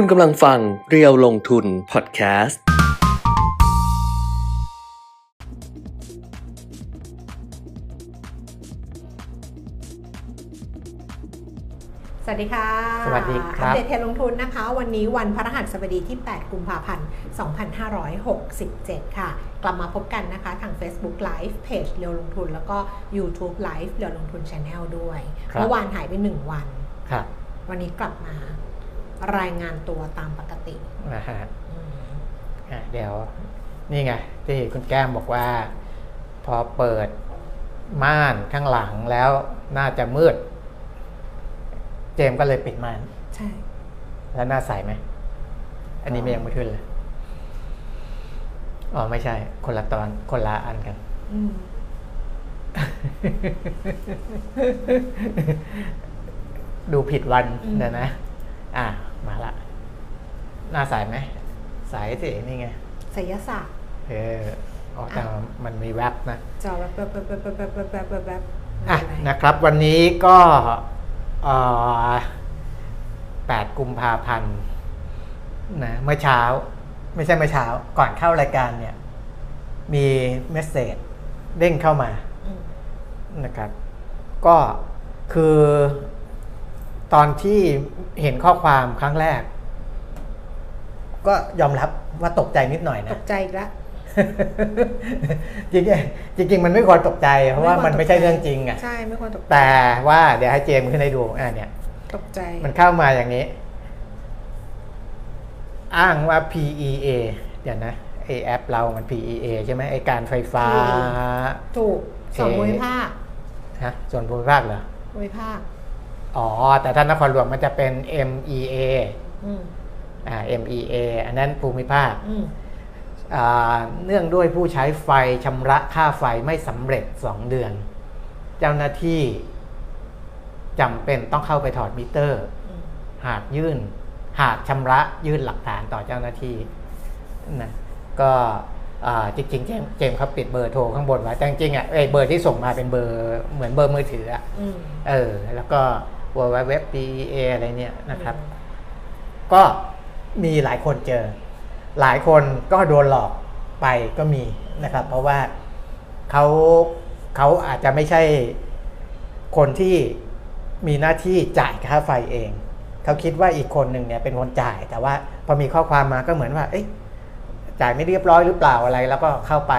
คุณกำลังฟังเรียวลงทุนพอดแคสต์ สวัสดีค่ะสวัสดีครับ อัปเดตเทรนด์ลงทุนนะคะ วันนี้วันพฤหัสบดีที่ 8 กุมภาพันธ์ 2567 ค่ะ กลับมาพบกันนะคะทาง Facebook Live เพจเรียวลงทุน แล้วก็ YouTube Live เรียวลงทุน Channel ด้วย ครับ เมื่อวานหายไป 1 วัน ครับ วันนี้กลับมา รายงานตัวตามปกตินะฮะอืมอะเดี๋ยวนี่ไงที่คุณแก้มบอกว่า พอเปิดม่านข้างหลังแล้วน่าจะมืด เจมส์ก็เลยปิดม่าน ใช่ แล้วหน้าใสไหม อันนี้อ๋อไม่ยังไม่ขึ้นเลย อ๋อไม่ใช่ คนละตอนคนละอันกันอืมดูผิดวันอืมเดี๋ยวนะ อะมาละหน้าใสไหมใสสินี่ไงศิลศาสตร์เอออ๋อแต่มันมีแวบนะจอแบบแบบแบบแบบแบบแบบแบบแบบแบบอะอะไรนะครับ วันนี้ก็เอ่อ8กุมภาพันธ์นะเมื่อเช้า ไม่ใช่เมื่อเช้าก่อนเข้ารายการเนี่ย มีเมสเซจเด้งเข้ามาอืมนะครับ ก็คือ ตอนที่เห็นข้อความครั้งแรก ก็ยอมรับว่าตกใจนิดหน่อยตนะกใจอีกแล้วจริงๆจริงๆมันไม่ควรตกใจ เพราะว่ามันไม่ใช่เรื่องจริงอะใช่ไม่ควรตกใจแต่ว่าเดี๋ยวให้เจมส์ขึ้นให้ดูอ่าเนี่ย ตกใจ มันเข้ามาอย่างนี้ อ้างว่า PEA เดี๋ยวนะไอแอปเรามัน PEA ใช่ไหมไอการไฟฟ้า ถูกสองโอเคภูมิภาคฮะส่วนภูมิภาคเหรอภูมิภาค อ๋อ แต่ถ้านครหลวงมันจะเป็น MEA อืมอ่า MEA อันนั้นภูมิภาคอืมอ่าเนื่องด้วยผู้ใช้ไฟชำระค่าไฟไม่สำเร็จ 2 เดือน เจ้าหน้าที่จำเป็นต้องเข้าไปถอดมิเตอร์อืมหากยื่น หากชำระยื่นหลักฐานต่อเจ้าหน้าที่นะก็อ่าจริงๆเจมส์เจมส์เขาปิดเบอร์โทรข้างบนไว้แต่จริงๆอะเอ้ยเบอร์ที่ส่งมาเป็นเบอร์เหมือนเบอร์มือถืออะอืมเออ แล้วก็ w w w d a อะไรเนี่ยนะครับ ก็มีหลายคนเจอ หลายคนก็โดนหลอกไปก็มีนะครับ เพราะว่าเขาเขาอาจจะไม่ใช่คนที่มีหน้าที่จ่ายค่าไฟเอง เขาคิดว่าอีกคนหนึ่งเนี่ยเป็นคนจ่าย แต่ว่าพอมีข้อความมาก็เหมือนว่า เอ๊ะจ่ายไม่เรียบร้อยหรือเปล่าอะไรแล้วก็เข้าไป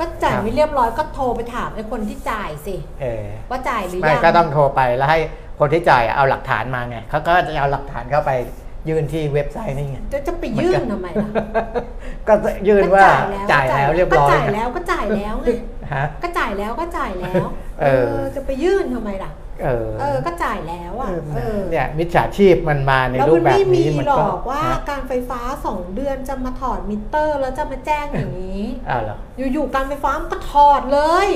ก็จ่ายครับไม่เรียบร้อยก็โทรไปถามไอ้คนที่จ่ายสิเออว่าจ่ายหรือไม่ยังก็ต้องโทรไปแล้วให้ คนที่จ่ายเอาหลักฐานมาไงเขาก็จะเอาหลักฐานเข้าไปยื่นที่เว็บไซต์นี่ไงจะจะไปยื่นทำไมล่ะก็ยื่นว่าก็จ่ายแล้วเรียบร้อยก็จ่ายแล้วก็จ่ายแล้วไงฮะก็จ่ายแล้วก็จ่ายแล้วเออจะไปยื่นทำไมล่ะเออเออก็จ่ายแล้วอะเออเนี่ยมิจฉาชีพมันมาในแล้วรูมัปนแบบไม่มีนี้มันหรก็อกว่าฮะการไฟฟ้าสองเดือนจะมาถอดมิเตอร์แล้วจะมาแจ้งอย่างนี้อ้าวเหรออยู่ๆการไฟฟ้ามันก็ถอดเลย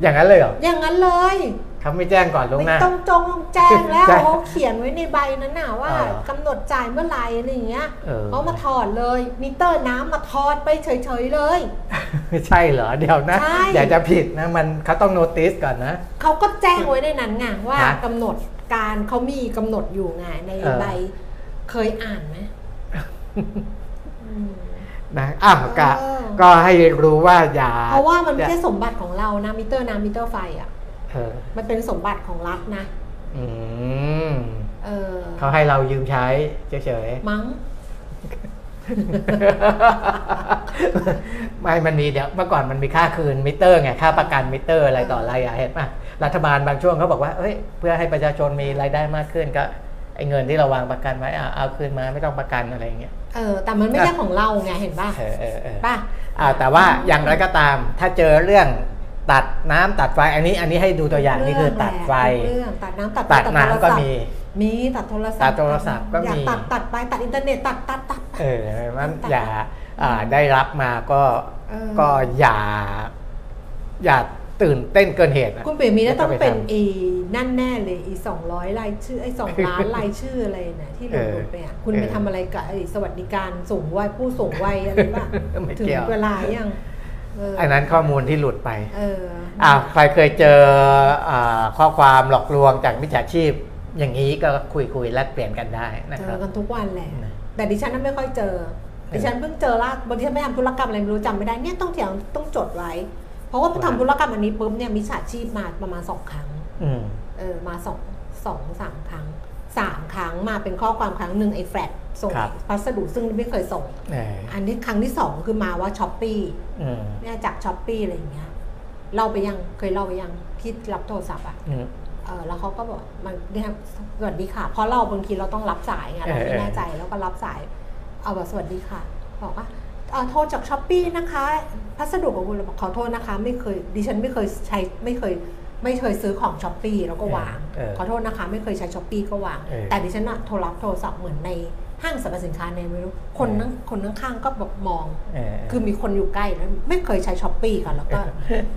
อย่างนั้นเลยเหรออย่างนั้นเลย เขาไม่แจ้งก่อนล่วงไม่หน้าต้องจงต้องแจ้งแล้วใช่เขาเขียนไว้ในใบนั้นน่ะว่าอ๋อเหรอกำหนดจ่ายเมื่อไหร่อะไรอย่างเงี้ยเออเขามาถอดเลยมิเตอร์น้ำมาถอดไปเฉยๆเลยไม่ใช่เหรอเดี๋ยวนะใช่อย่าจะผิดนะมันเขาต้อง notice ก่อนนะเขาก็แจ้งไว้ในนั้นไงว่าฮะกำหนดการเขามีกำหนดอยู่ไงในเออใบเคยอ่านไหมอืมนะอ้าวก็เออก็ให้รู้ว่าอย่าเพราะว่ามันไม่ใช่อย่สมบัติของเรานะมิเตอร์น้ำมิเตอร์ไฟอะเออ มันเป็นสมบัติของรัฐนะอืมเออเขาให้เรายืมใช้เฉยๆ มั้ง ไม่มันมีเดี๋ยวเมื่อก่อนมันมีค่าคืนมิเตอร์ไงค่าประกันมิเตอร์อะไรต่ออะไรอะเห็นป่ะรัฐบาลบางช่วงเขาบอกว่าเอ้ยเพื่อให้ประชาชนมีรายได้มากขึ้นก็ไอ้เงินที่เราวางประกันไว้อะเอาคืนมาไม่ต้องประกันอะไรอย่างเงี้ยเออแต่มันไม่ใช่ของเราไงเห็นป่ะเออเออเออป่ะอ่าแต่ว่าอย่างไรก็ตาม ถ้าเจอเรื่อง ตัดน้ำตัดไฟอันนี้อันนี้ให้ดูตัวอย่างนี่คือตัดไฟเรื่องตัดน้ำตัดไฟตัดน้ำโทรก็ศัพท์มี มีตัดโทรศัพท์ตัดโทรศัพท์ก็อยามีตัดตัดไปตัดอินเทอร์เน็ตตัดตัดตัดเออมันอย่าอ่าได้รับมาก็เออก็อย่าอย่าตื่นเต้นเกินเหตุนะคุณเปียมีน่าต้องไม่เป็นทำอีนั่นแน่เลยอีสองร้อยรายชื่อไอ้สองล้านรายชื่ออะไรนะที่หลุดเออหลุดไปอะคุณเออไปทำอะไรกับไอ้สวัสดิการสูงวัยผู้สูงวัยอะไรป่ะไม่ถึงเกี่ยวเวลายังเอออันนั้นข้อมูลที่หลุดไปเอออ้าวใครเคยเจออาข้อความหลอกลวงจากมิจฉาชีพ อย่างนี้ก็คุยคุยๆแลกเปลี่ยนกันได้นะเจครัอบกันทุกวันแหละนะแต่ดิฉันนั้นไม่ค่อยเจอ ดิฉันเพิ่งเจอละบางทีฉันไม่ทำธุรกรรมอะไรไม่รู้จำไม่ได้เนี่ยต้องเถียงต้องจดไว้ เพราะว่าพอทำธุรกรรมอันนี้ปุ๊บเนี่ยมิจฉาชีพมาประมาณสองครั้งอืมเออมาสองสองสามครั้ง สามครั้งมาเป็นข้อความครั้งหนึ่งไอ้แฟลตส่งครับพัสดุซึ่งไม่เคยส่ง เอออันนี้ครั้งที่สองคือมาว่าช้อปปี้อืมเนี่ยจากช้อปปี้อะไรอย่างเงี้ยเล่าไปยังเคยเล่าไปยังที่รับโทรศัพท์อะอืม เออแล้วเขาก็บอกมันเนี่ยสวัสดีค่ะ เพราะเราบางทีเราต้องรับสายไงเราไม่เออแน่ใจแล้วก็รับสาย เอาแบบสวัสดีค่ะ บอกว่าเอ่อโทรจากช้อปปี้นะคะ พัสดุของคุณเราบอกขอโทษนะคะ ไม่เคยดิฉันไม่เคยใช้ไม่เคย ไม่เคยซื้อของช้อปปี้แล้วก็วางเออขอโทษนะคะ ไม่เคยใช้ช้อปปี้ก็วางเออแต่ดิฉันอะโทรรับโทรศัพท์เหมือนในห้างสรรพสินค้าในไม่รู้คนนั่งคนข้างๆก็แบบมองเออคือมีคนอยู่ใกล้แล้วไม่เคยใช้ช้อปปี้ค่ะแล้วก็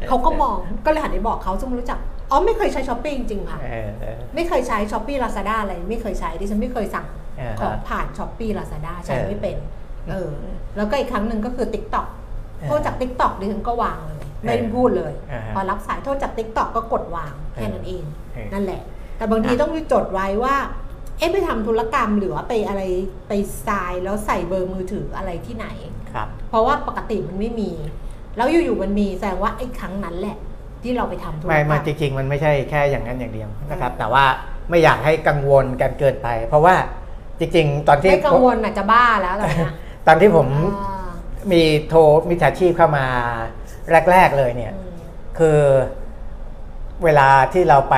เขาก็มองก็เลยหันไปบอกเขาซึ่งไม่รู้จักอ๋อไม่เคยใช้ช้อปปี้จริงๆค่ะเออเออไม่เคยใช้ช้อปปี้ลาซาด้าอะไรไม่เคยใช้ดิฉันไม่เคยสั่งอ่าฮะของผ่านช้อปปี้ลาซาด้าใช้เออไม่เป็นเออแล้วก็อีกครั้งหนึ่งก็คือ t ิ k t o k เออโทรจาก t ิ k t o k ดิฉันก็วางเลย ไม่ได้พูดเลยอ่าฮะพอรับสายโทรจาก TikTok ก็กดวางแค่นั้นเองเออนั่นแหละ แต่บางทีอะต้องมีจดไว้ว่า เอ๊ะไปทำธุรกรรมหรือว่าไปอะไรไปทรายแล้วใส่เบอร์มือถืออะไรที่ไหนครับ เพราะว่าปกติมันไม่มี แล้วอยู่ๆมันมีแสดงว่าไอ้ครั้งนั้นแหละ ที่เราไปทำธุรกรไม่รมมันจริงๆมันไม่ใช่แค่อย่างนั้นอย่างเดียวนะครับ แต่ว่าไม่อยากให้กังวลกันเกินไป เพราะว่าจริง ๆ ตอนที่ไม่กังวลอะจะบ้าแล้วตอนเนี้ยตอนที่ผมอ่ามีโทรมิจฉาชีพเข้ามา แรก ๆเลยเนี่ยอืมคือเวลาที่เราไป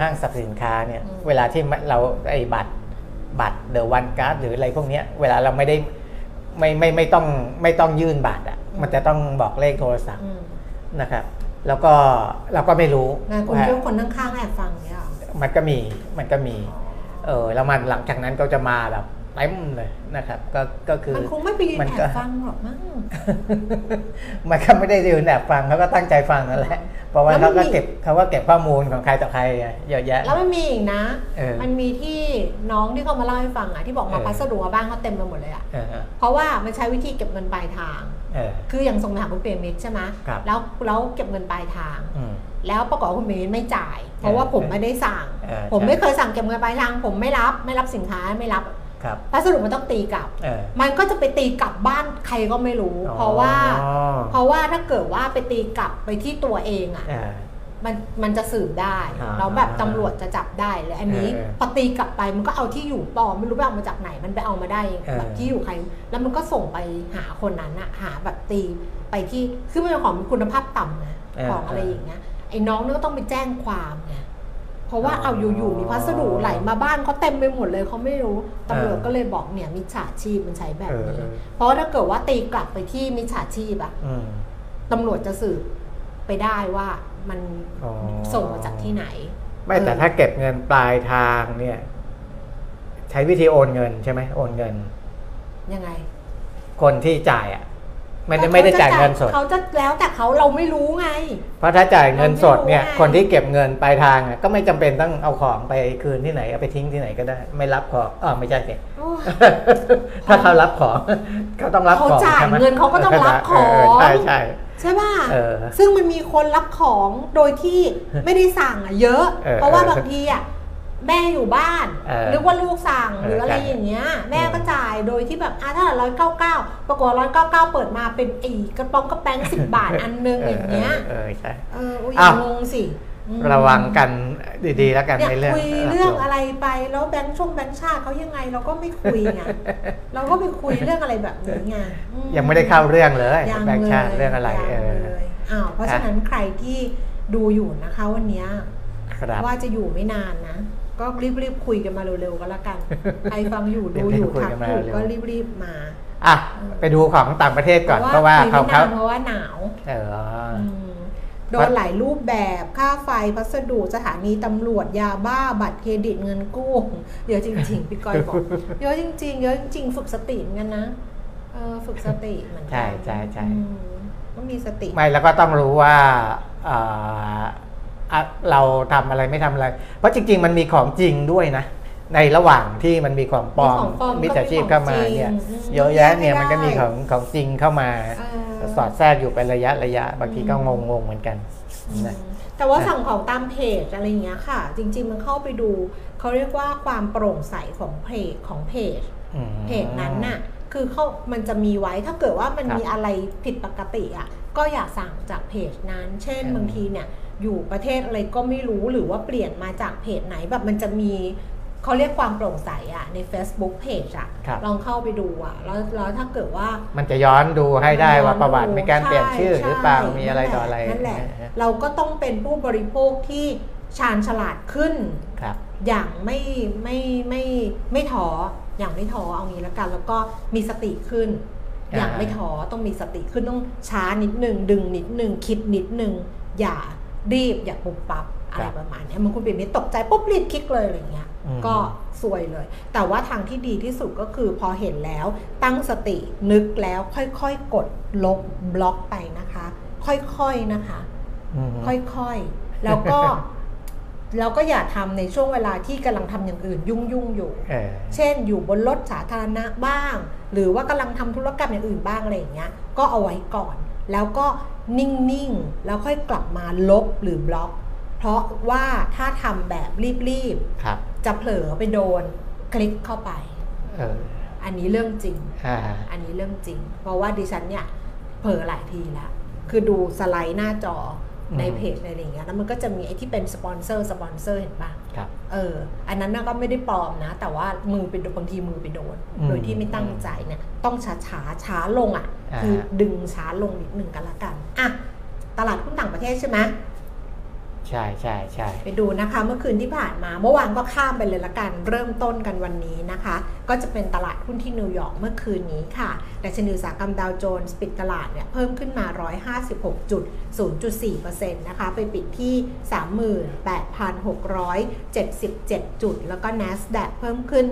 ห้างสรรพสินค้าเนี่ยอืมเวลาที่เราไอ้บัตรบัตรเดอะวันการ์ดหรืออะไรพวกเนี้ยเวลาเราไม่ได้ไม่ไม่ไม่ต้องไม่ต้องยื่นบัตรอะมันจะต้องบอกเลขโทรศัพท์อืมนะครับ แล้วก็เราก็ไม่รู้งานคุณว่าเพื่อนคนข้างๆแอบฟังเนี่ยเหรอมันก็มีมันก็มี เออแล้วมันหลังจากนั้นก็จะมาแบบ เต็มเลยนะครับก็ก็คือมันคงไม่ไปยืนมันแอก็บฟังหรอกมั้งมันก็ไม่ได้ยืนแอบฟังเขาก็ตั้งใจฟังนั่นแหละเพราะว่าแล้วมัเขานก็มีเก็บเขาก็เก็บข้อมูลของใครต่อใครเยอะแยะ แล้วมันมีอีกนะเออมันมีที่น้องที่เขามาเล่าให้ฟังอะที่บอกมาเออพัสดุมาบ้านเขาเต็มไปหมดเลยอะเออเพราะว่ามันใช้วิธีเก็บเงินปลายทางเออคืออย่างส่งไปหาคุณเปรมิตรใช่ไหมครับแล้วแล้วเก็บเงินปลายทางอืมแล้วปรากฏว่าคุณเปรมิตรไม่จ่าย เพราะว่าผมไม่ได้สั่งเออผมใช่ไม่เคยสั่งเก็บเงินปลายทาง ผมไม่รับไม่รับสินค้าไม่รับ ครับพัสดุมันต้องตีกลับเออมันก็จะไปตีกลับบ้านใครก็ไม่รู้อ๋อเพราะว่า เพราะว่าถ้าเกิดว่าไปตีกลับไปที่ตัวเองอะเออมันมันจะสืบได้อ่าแล้วแบบตำรวจจะจับได้เลยอันนี้เออพอตีกลับไปมันก็เอาที่อยู่ปลอมไม่รู้ไปเอามาจากไหนมันไปเอามาได้เออแบบที่อยู่ใคร แล้วมันก็ส่งไปหาคนนั้นอะหาแบบตีไปที่คือมันเป็นของมีคุณภาพต่ำไงของอะไรอย่างเงี้ยไอ้น้องนี่ก็ต้องไปแจ้งความไง เพราะว่าเอาอยู่ๆมีพัสดุไหลมาบ้านเขาเต็มไปหมดเลยเขาไม่รู้ตำรวจก็เลยบอกเนี่ยมิจฉาชีพมันใช้แบบเออนี้เออเพราะว่าถ้าเกิดว่าตีกลับไปที่มิจฉาชีพอะอืมตำรวจจะสืบไปได้ว่ามันอ๋อส่งมาจากที่ไหน ไม่แต่ถ้าเก็บเงินปลายทางเนี่ย ใช้วิธีโอนเงินใช่ไหมโอนเงิน ยังไง คนที่จ่ายอะ ไม่ได้ไม่ได้จ่ายเงินสดเขาจะแล้วแต่เขาเราไม่รู้ไง เพราะถ้าจ่ายเงินสดเนี่ยเราไม่รู้ไงคนที่เก็บเงินปลายทางอะก็ไม่จำเป็นต้องเอาของไปคืนที่ไหนเอาไปทิ้งที่ไหนก็ได้ ไม่รับของอ๋อไม่ใช่สิโอ้ยถ้าเขารับของเขาต้องรับของเขาจ่ายใช่ไหมเงินเขาก็ต้องรับของเใช่ใช่ใช่ป่ะเออซึ่งมันมีคนรับของโดยที่ไม่ได้สั่งอะเยอะเออเพราะว่าบางทีอะ แม่อยู่บ้านเออนึกว่าลูกสั่งเออหรืออะไรใช่อย่างเงี้ย แม่ก็จ่ายโดยที่แบบอะถ้าร้อยเก้าเก้าปรากฏร้อยเก้าเก้าเปิดมาเป็นไอีกระป๋องกระแป้งสิบบาทอันนึงอย่างเงี้ยเออเออใช่เอออุ้ยอ้าวงงสิอืมระวังกันดีๆ แล้วกันเนี่ยในเรื่องคุยเรื่องอะไรไปแล้วแบงค์ช่วงแบงค์ชาติเขายังไงเราก็ไม่คุยไงเราก็ไปคุยเรื่องอะไรแบบนี้ไงอืยังไม่ได้เข้าเรื่องเลยยังแบงค์ชาติลยเรื่องอะไรยังเออเลยอ้าวเพราะฉะนั้นใครที่ดูอยู่นะคะวันเนี้ยครับว่าจะอยู่ไม่นานนะ ก็รีบๆคุยกันมาเร็วๆก็แล้วกันใครฟังอยู่ดูอยู่รีบๆคุยทักกันมาถูกเร็วก็รีบๆมาอะไปดูของต่างประเทศก่อนเพราะว่าคุยเขาไม่เขานานเพราะว่าหนาวเอออมโดนหลายรูปแบบค่าไฟพัสดุสถานีตำรวจยาบ้าบัตรเครดิตเงินกู้เยอะจริง ๆ พี่ก้อยบอกเยอะจริง ๆ เยอะจริงๆฝึกสติเหมือนกันนะเออฝึกสติเหมือนกัใช่ใช่ใช่อืมต้องมีสติไม่แล้วก็ต้องรู้ว่า เอ่ออะเราทำอะไรไม่ทำอะไร เพราะจริง ๆ มันมีของจริงด้วยนะ ในระหว่างที่มันมีของปลอมีมของปลอมมิจฉาชีพเข้ามาเนี่ยก็มีของจริงเยอะแยะเนี่ยไม่ได้มันก็มีของของจริงเข้ามาเออสอดแทรกอยู่เป็นระยะระยะบางทีก็งงงๆเหมือนกันนะแต่ว่าสั่งของตามเพจอะไรอย่างเงี้ยค่ะ จริง ๆ มันเข้าไปดูเขาเรียกว่าความโปร่งใสของเพจของเพจอืมเพจนั้นน่ะคือเขามันจะมีไว้ถ้าเกิดว่ามันครับมีอะไรผิดปกติอะก็อย่าสั่งจากเพจนั้น เช่นอืมบางทีเนี่ย อยู่ประเทศอะไรก็ไม่รู้หรือว่าเปลี่ยนมาจากเพจไหนแบบมันจะมีเขาเรียกความโปร่งใสอะใน Facebook Page อะครับ ลองเข้าไปดูอะแล้วแล้วถ้าเกิดว่า มันจะย้อนดูให้ได้ว่าประวัติดูมีการเปลี่ยนชื่อใหรือเปล่าใช่มีอะไรต่ออะไรนั่นแหละนะฮะเราก็ต้องเป็นผู้บริโภคที่ชาญฉลาดขึ้น ครับ อย่างไม่ไม่ไม่ไม่ท้ออย่างไม่ท้อเอางี้แล้วกัน แล้วก็มีสติขึ้น อ่า อย่างไม่ท้อต้องมีสติขึ้นต้องช้านิดนึงดึงนิดนึงคิดนิดนึงอย่า รีบอย่าปุบปับอะไรประมาณเนี้ยมันคุณปิ่มไม่ตกใจปุ๊บรีบคลิกเลยอะไรเงี้ยอืมก็ซวยเลย แต่ว่าทางที่ดีที่สุดก็คือพอเห็นแล้วตั้งสตินึกแล้วค่อยๆ กดลบบล็อกไปนะคะ ค่อยๆนะคะอืมค่อยๆ แล้วก็แล้วก็อย่าทำในช่วงเวลาที่กำลังทำอย่างอื่นยุ่งยุ่งๆอยู่เออเช่นอยู่บนรถสาธารณะบ้าง หรือว่ากำลังทำธุรกรรมอย่างอื่นบ้างอะไรอย่างเงี้ย ก็เอาไว้ก่อน แล้วก็ นิ่ง ๆ แล้วค่อยกลับมาลบหรือบล็อก เพราะว่าถ้าทำแบบรีบครับๆจะเผลอไปโดนคลิกเข้าไปเอออันนี้เรื่องจริงอ่าอันนี้เรื่องจริง เพราะว่าดิฉันเนี่ยเผลอหลายทีแล้วคือดูสไลด์หน้าจอ ในอืมเพจในอะไรอย่างเงี้ยแล้วมันก็จะมีไอ้ที่เป็นสปอนเซอร์สปอนเซอร์เห็นปะครับเอออันนั้นน่ะก็ไม่ได้ปลอมนะ แต่ว่ามือไปโดนบางทีมือไปโดนอืมโดยที่ไม่ตั้งใจเนี่ยต้องช้าช้าๆช้าลงอะอ่าคือดึงช้าลงนิดนึงกันละกันอะตลาดหุ้นต่างประเทศใช่ไหม ใช่ใช่ใช่ไปดูนะคะ เมื่อคืนที่ผ่านมา เมื่อวานก็ข้ามไปเลยละกัน เริ่มต้นกันวันนี้นะคะ ก็จะเป็นตลาดหุ้นที่นิวยอร์กเมื่อคืนนี้ค่ะดัชนีอุตสาหกรรมดาวโจนส์ปิดตลาดเนี่ยเพิ่มขึ้นมา 156.04%นะคะไปปิดที่ 38,677 จุด แล้วก็ NASDAQ เพิ่มขึ้น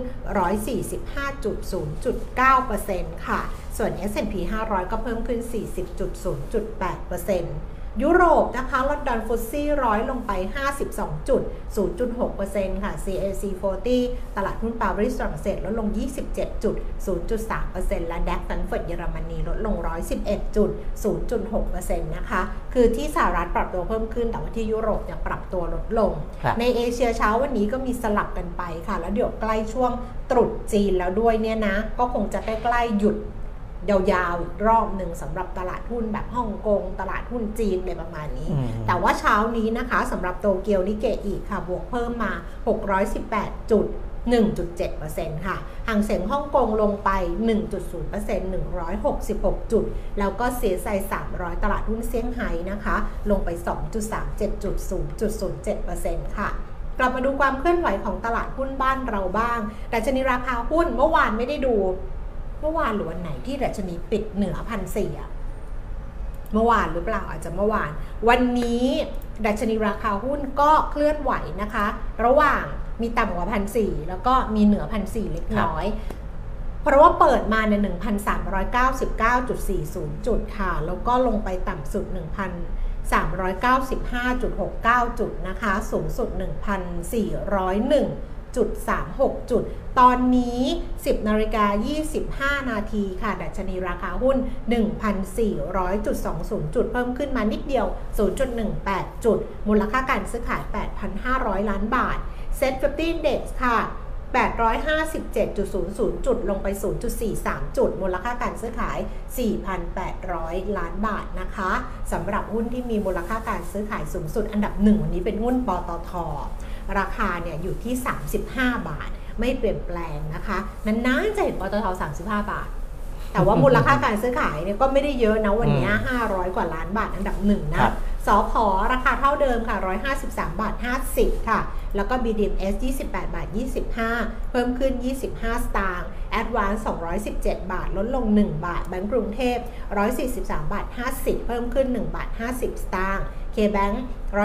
145.09%ค่ะ ส่วน S&P 500 ก็เพิ่มขึ้น 40.0.8% ยุโรปนะคะลอนดอน FTSE ร้อยลงไป 52 จุด 0.6%ค่ะ CAC 40 ตลาดหุ้นปารีสฝรั่งเศสลดลง 27 จุด 0.3%และ DAX แฟรงก์เฟิร์ตเยอรมนีลดลง 111 จุด 0.6%นะคะ คือที่สหรัฐปรับตัวเพิ่มขึ้น แต่ว่าที่ยุโรปเนี่ยปรับตัวลดลงครับในเอเชียเช้าวันนี้ก็มีสลับกันไปค่ะ แล้วเดี๋ยวใกล้ช่วงตรุษจีนแล้วด้วยเนี่ยนะ ก็คงจะใกล้ๆหยุด ยาวๆอีกรอบหนึ่งสำหรับตลาดหุ้นแบบฮ่องกง ตลาดหุ้นจีนอะไรประมาณนี้อืมแต่ว่าเช้านี้นะคะสำหรับโตเกียวนิเกอีกค่ะ บวกเพิ่มมา 618 จุด 1.7%ค่ะห่างเสียงฮ่องกงลงไป 1.0% 166 จุด แล้วก็เสียใจ300 ตลาดหุ้นเซี่ยงไฮ้นะคะ ลงไป 2.37จุด0.07%ค่ะกลับมาดูความเคลื่อนไหวของตลาดหุ้นบ้านเราบ้าง แต่ชนีราคาหุ้นเมื่อวานไม่ได้ดู เมื่อวานหรือวันไหนที่ดัชนีปิดเหนือพันสี่อะเมื่อวานหรือเปล่าอาจจะเมื่อวาน วันนี้ดัชนีราคาหุ้นก็เคลื่อนไหวนะคะ ระหว่างมีต่ำกว่าพันสี่แล้วก็มีเหนือพันสี่เล็กน้อย เพราะว่าเปิดมาใน 1,399.40 จุดค่ะ แล้วก็ลงไปต่ำสุด 1,395.69 จุดนะคะ สูงสุด 1,401 จุด36 จุด ตอนนี้ 10นาฬิกา25 นาทีค่ะ ดัชนีราคาหุ้น 1,400.20 จุด เพิ่มขึ้นมานิดเดียว 0.18 จุด มูลค่าการซื้อขาย 8,500 ล้านบาท Set 50 Index ค่ะ857.00 จุดลงไป 0.43 จุด มูลค่าการซื้อขาย 4,800 ล้านบาทนะคะสำหรับหุ้นที่มีมูลค่าการซื้อขายสูงสุดอันดับหนึ่งวันนี้เป็นหุ้นปตท ราคาเนี่ยอยู่ที่ 35 บาท ไม่เปลี่ยนแปลงนะคะนานๆจะเห็นปตท35 บาท แต่ว่ามูลค่าการซื้อขายเนี่ยก็ไม่ได้เยอะนะวันนี้ 500 กว่าล้านบาทอันดับหนึ่งนะครับสอพอราคาเท่าเดิมค่ะ 153 บาท 50 ค่ะ แล้วก็ BDMs 28 บาท 25 เพิ่มขึ้น 25 สตางค์ Advance 217 บาท ลดลง 1 บาท แบงก์กรุงเทพ 143 บาท 50 เพิ่มขึ้น 1 บาท 50 สตางค์ KBank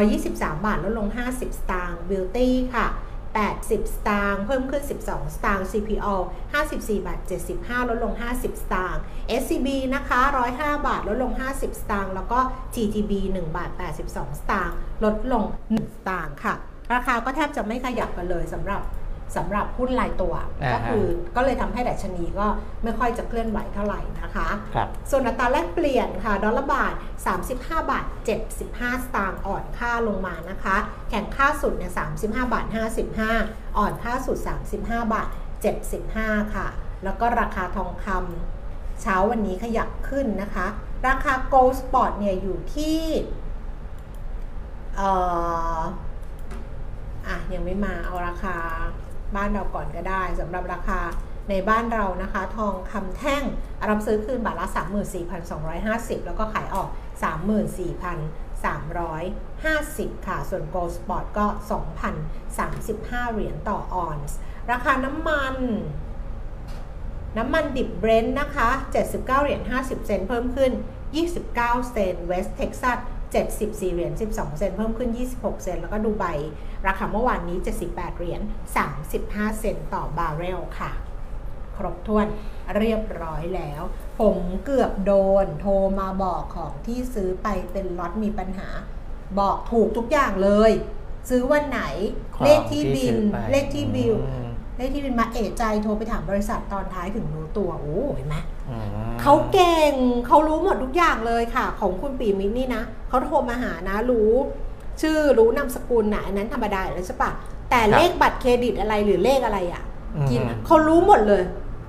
123 บาทลดลง 50 สตางค์ Beauty ค่ะ 80 สตางค์เพิ่มขึ้น 12 สตางค์ CPO 54 บาท 75 ลดลง 50 สตางค์ SCB นะคะ 105 บาท ลดลง 50 สตางค์ แล้วก็ TTB 1 บาท 82 สตางค์ ลดลง 1 สตางค์ค่ะ ราคาก็แทบจะไม่ขยับกันเลยสำหรับ สำหรับหุ้นรายตัวอ่าฮะก็คือก็เลยทำให้ดัชนีก็ไม่ค่อยจะเคลื่อนไหวเท่าไหร่นะคะครับส่วนอัตราแลกเปลี่ยนค่ะ ดอลลาร์บาท 35 บาท 75 สตางค์อ่อนค่าลงมานะคะ แข่งค่าสุดเนี่ย35 บาท 55 อ่อนค่าสุด 35 บาท 75 ค่ะ แล้วก็ราคาทองคำเช้าวันนี้ขยับขึ้นนะคะ ราคา Gold Spot เนี่ยอยู่ที่เอ่ออะยังไม่มาเอาราคา บ้านเราก่อนก็ได้สำหรับราคาในบ้านเรานะคะ ทองคำแท่งรับซื้อคืนบาทละ 34,250 แล้วก็ขายออก 34,350 ค่ะ ส่วน Gold Spot ก็ 2,035 เหรียญต่อออนซ์ ราคาน้ำมัน น้ำมันดิบเบรนท์นะคะ 79 เหรียญ 50 เซนต์เพิ่มขึ้น 29 เซนต์เวสต์เท็กซัส74 เหรียญ 12 เซนต์เพิ่มขึ้น 26 เซนต์แล้วก็ดูไบ ราคาเมื่อวานนี้ 78 เหรียญ 35 เซนต์ต่อบาร์เรลค่ะ ครบถ้วนเรียบร้อยแล้ว ผมเกือบโดนโทรมาบอกของที่ซื้อไปเป็นล็อตมีปัญหา บอกถูกทุกอย่างเลย ซื้อวันไหนของเลขที่บิลที่ซื้อไปเลขที่บิลอืมเลขที่บิลมาเอะใจโทรไปถามบริษัทตอนท้ายถึงรู้ตัว โอ้เห็นไหมอืมเขาเก่งเขารู้หมดทุกอย่างเลยค่ะ ของคุณปีมิตรนี่นะเขาโทรมาหานะรู้ ชื่อรู้นามสกุลนะอันนั้นธรรมดาอยู่แล้วใช่ปะแต่เลขบัตรเครดิตอะไรหรือเลขอะไรอะกินอะเขารู้หมดเลย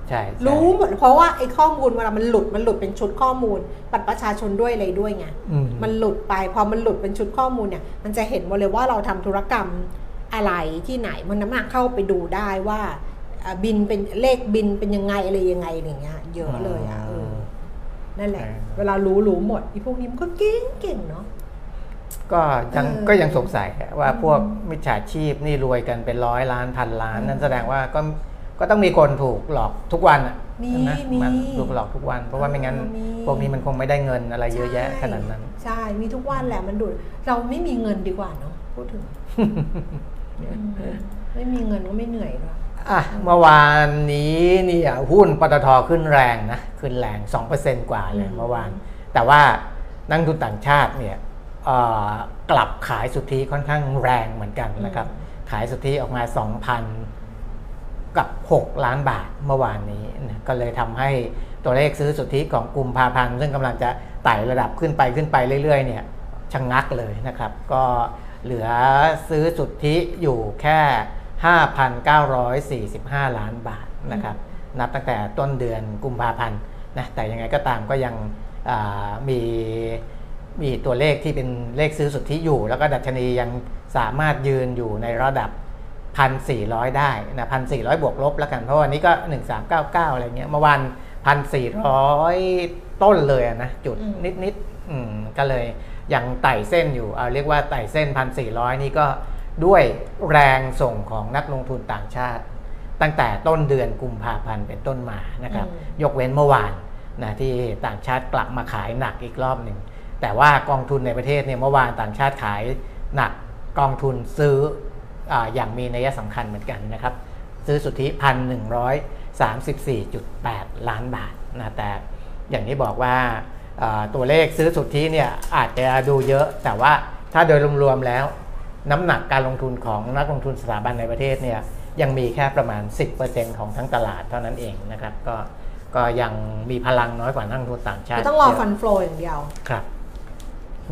ใช่ใช่รู้หมดเพราะว่าไอ้ข้อมูลเวลามันหลุดมันหลุดเป็นชุดข้อมูลบัตรประชาชนด้วยอะไรด้วยไงอืมมันหลุดไปพอมันหลุดเป็นชุดข้อมูลเนี่ย มันจะเห็นหมดเลยว่าเราทำธุรกรรมอะไรที่ไหนมันน้ำหนักเข้าไปดูได้ว่าอ่าบินเป็นเลขบินเป็นยังไงอะไรยังไงอะไรเงี้ยเยอะเลยอะเออนั่นแหละ เวลารู้รู้หมดอีพวกนี้มันก็เก่งเก่งเนาะ ก็ยังเออก็ยังสงสัยว่าพวกมิจฉาชีพนี่รวยกันเป็นร้อยล้านพันล้าน นั่นแสดงว่าก็ก็ต้องมีคนถูกหลอกทุกวันอะมีนะมีมันถูกหลอกทุกวัน เพราะว่าไม่งั้นเออมีพวกนี้มันคงไม่ได้เงินอะไรเยอะแยะขนาดนั้น ใช่มีทุกวันแหละมันดูดเราไม่มีเงินดีกว่าเนาะพูดถึงอืมไม่มีเงินก็ไม่เหนื่อยด้วยอะเมื่อวานนี้เนี่ยหุ้นปตทขึ้นแรงนะขึ้นแรง2%กว่าเลยอืมเมื่อวาน แต่ว่านักลงทุนต่างชาติเนี่ยเอ่อ กลับขายสุทธิค่อนข้างแรงเหมือนกันนะครับ ขายสุทธิออกมา 2,000 กับ 6 ล้านบาทเมื่อวานนี้นะก็เลยทำให้ตัวเลขซื้อสุทธิของกลุ่มพาพันธ์ซึ่งกำลังจะไต่ระดับขึ้นไปขึ้นไปเรื่อยๆเนี่ยชะงงักเลยนะครับ ก็เหลือซื้อสุทธิอยู่แค่ 5,945 ล้านบาทนะครับ นับตั้งแต่ต้นเดือนกุมภาพันธ์นะแต่ยังไงก็ตามก็ยังอ่ามี มีตัวเลขที่เป็นเลขซื้อสุทธิอยู่ แล้วก็ดัชนียังสามารถยืนอยู่ในระดับ 1,400 ได้นะ1,400 บวกลบแล้วกัน เพราะวันนี้ก็ 1399 อะไรเงี้ยเมื่อวาน1,400 ต้นเลยอะนะ จุดอืมนิดๆอืมก็เลยยังไต่เส้นอยู่เอาเรียกว่าไต่เส้น 1,400 นี่ก็ด้วยแรงส่งของนักลงทุนต่างชาติ ตั้งแต่ต้นเดือนกุมภาพันธ์เป็นต้นมานะครับอืมยกเว้นเมื่อวานนะที่ต่างชาติกลับมาขายหนักอีกรอบหนึ่ง แต่ว่ากองทุนในประเทศเนี่ยเมื่อวานต่างชาติขายหนักกองทุนซื้ออาอย่างมีนัยสำคัญเหมือนกันนะครับ ซื้อสุทธิพันหนึ่งร้อยสามสิบสี่จุดแปดล้านบาทนะแต่อย่างที่บอกว่าอ่าตัวเลขซื้อสุทธิเนี่ยอาจจะดูเยอะ แต่ว่าถ้าโดยรวมๆแล้ว น้ำหนักการลงทุนของนักลงทุนสถาบันในประเทศเนี่ยยังมีแค่ประมาณ 10%ของทั้งตลาดเท่านั้นเองนะครับ ก็ก็ยังมีพลังน้อยกว่านักลงทุนต่างชาติ ต้องรอเยะฟันโฟลอย่างเดียวครับ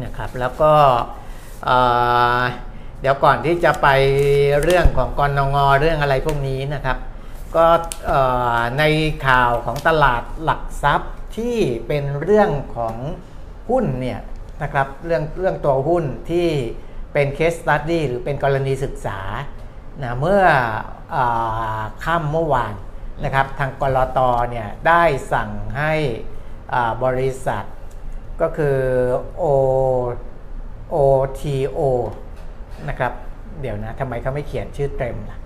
นะครับแล้วก็เเดี๋ยวก่อนที่จะไปเรื่องของกรนงเรื่องอะไรพวกนี้นะครับ ก็ในข่าวของตลาดหลักทรัพย์ที่เป็นเรื่องของหุ้นเนี่ยนะครับเรื่องเรื่องตัวหุ้นที่เป็น case study หรือเป็นกรณีศึกษานะเมื่ออค่ำเมื่อวานนะครับทางกรตเนี่ยได้สั่งให้บริษัท ก็คือ O OTO นะครับ เดี๋ยวนะทำไมเขาไม่เขียนชื่อเต็มล่ะ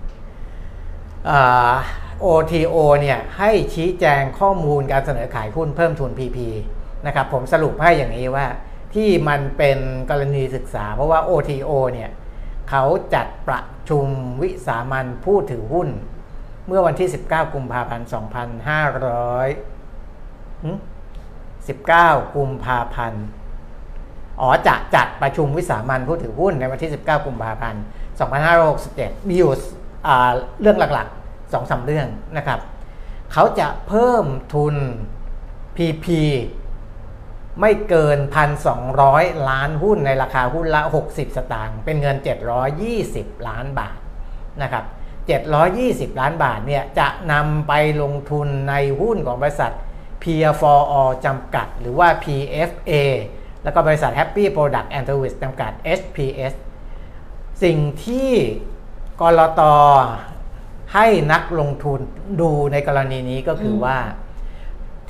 OTO เนี่ยให้ชี้แจงข้อมูลการเสนอขายหุ้นเพิ่มทุน PP นะครับผมสรุปให้อย่างนี้ว่าที่มันเป็นกรณีศึกษา เพราะว่า OTO เนี่ยเขาจัดประชุมวิสามันผู้ถือหุ้น เมื่อวันที่ 19 กุมภาพันธ์ 2500หึ 19 กุมภาพันธ์อ๋อจะจัดประชุมวิสามันผู้ถือหุ้นในวันที่ 19 กุมภาพันธ์ 2567 มีอยู่เรื่องหลักๆสองสาเรื่องนะครับ เขาจะเพิ่มทุน PP ไม่เกิน 1,200 ล้านหุ้นในราคาหุ้นละ 60 สตางค์ เป็นเงิน 720 ล้านบาทนะครับ 720 ล้านบาทเนี่ยจะนำไปลงทุนในหุ้นของบริษัท p 4 o จำกัด หรือว่า PFA แล้วก็บริษัท Happy Product and Service จำกัด HPS สิ่งที่กรตให้นักลงทุนดูในกรณีนี้ก็คือว่า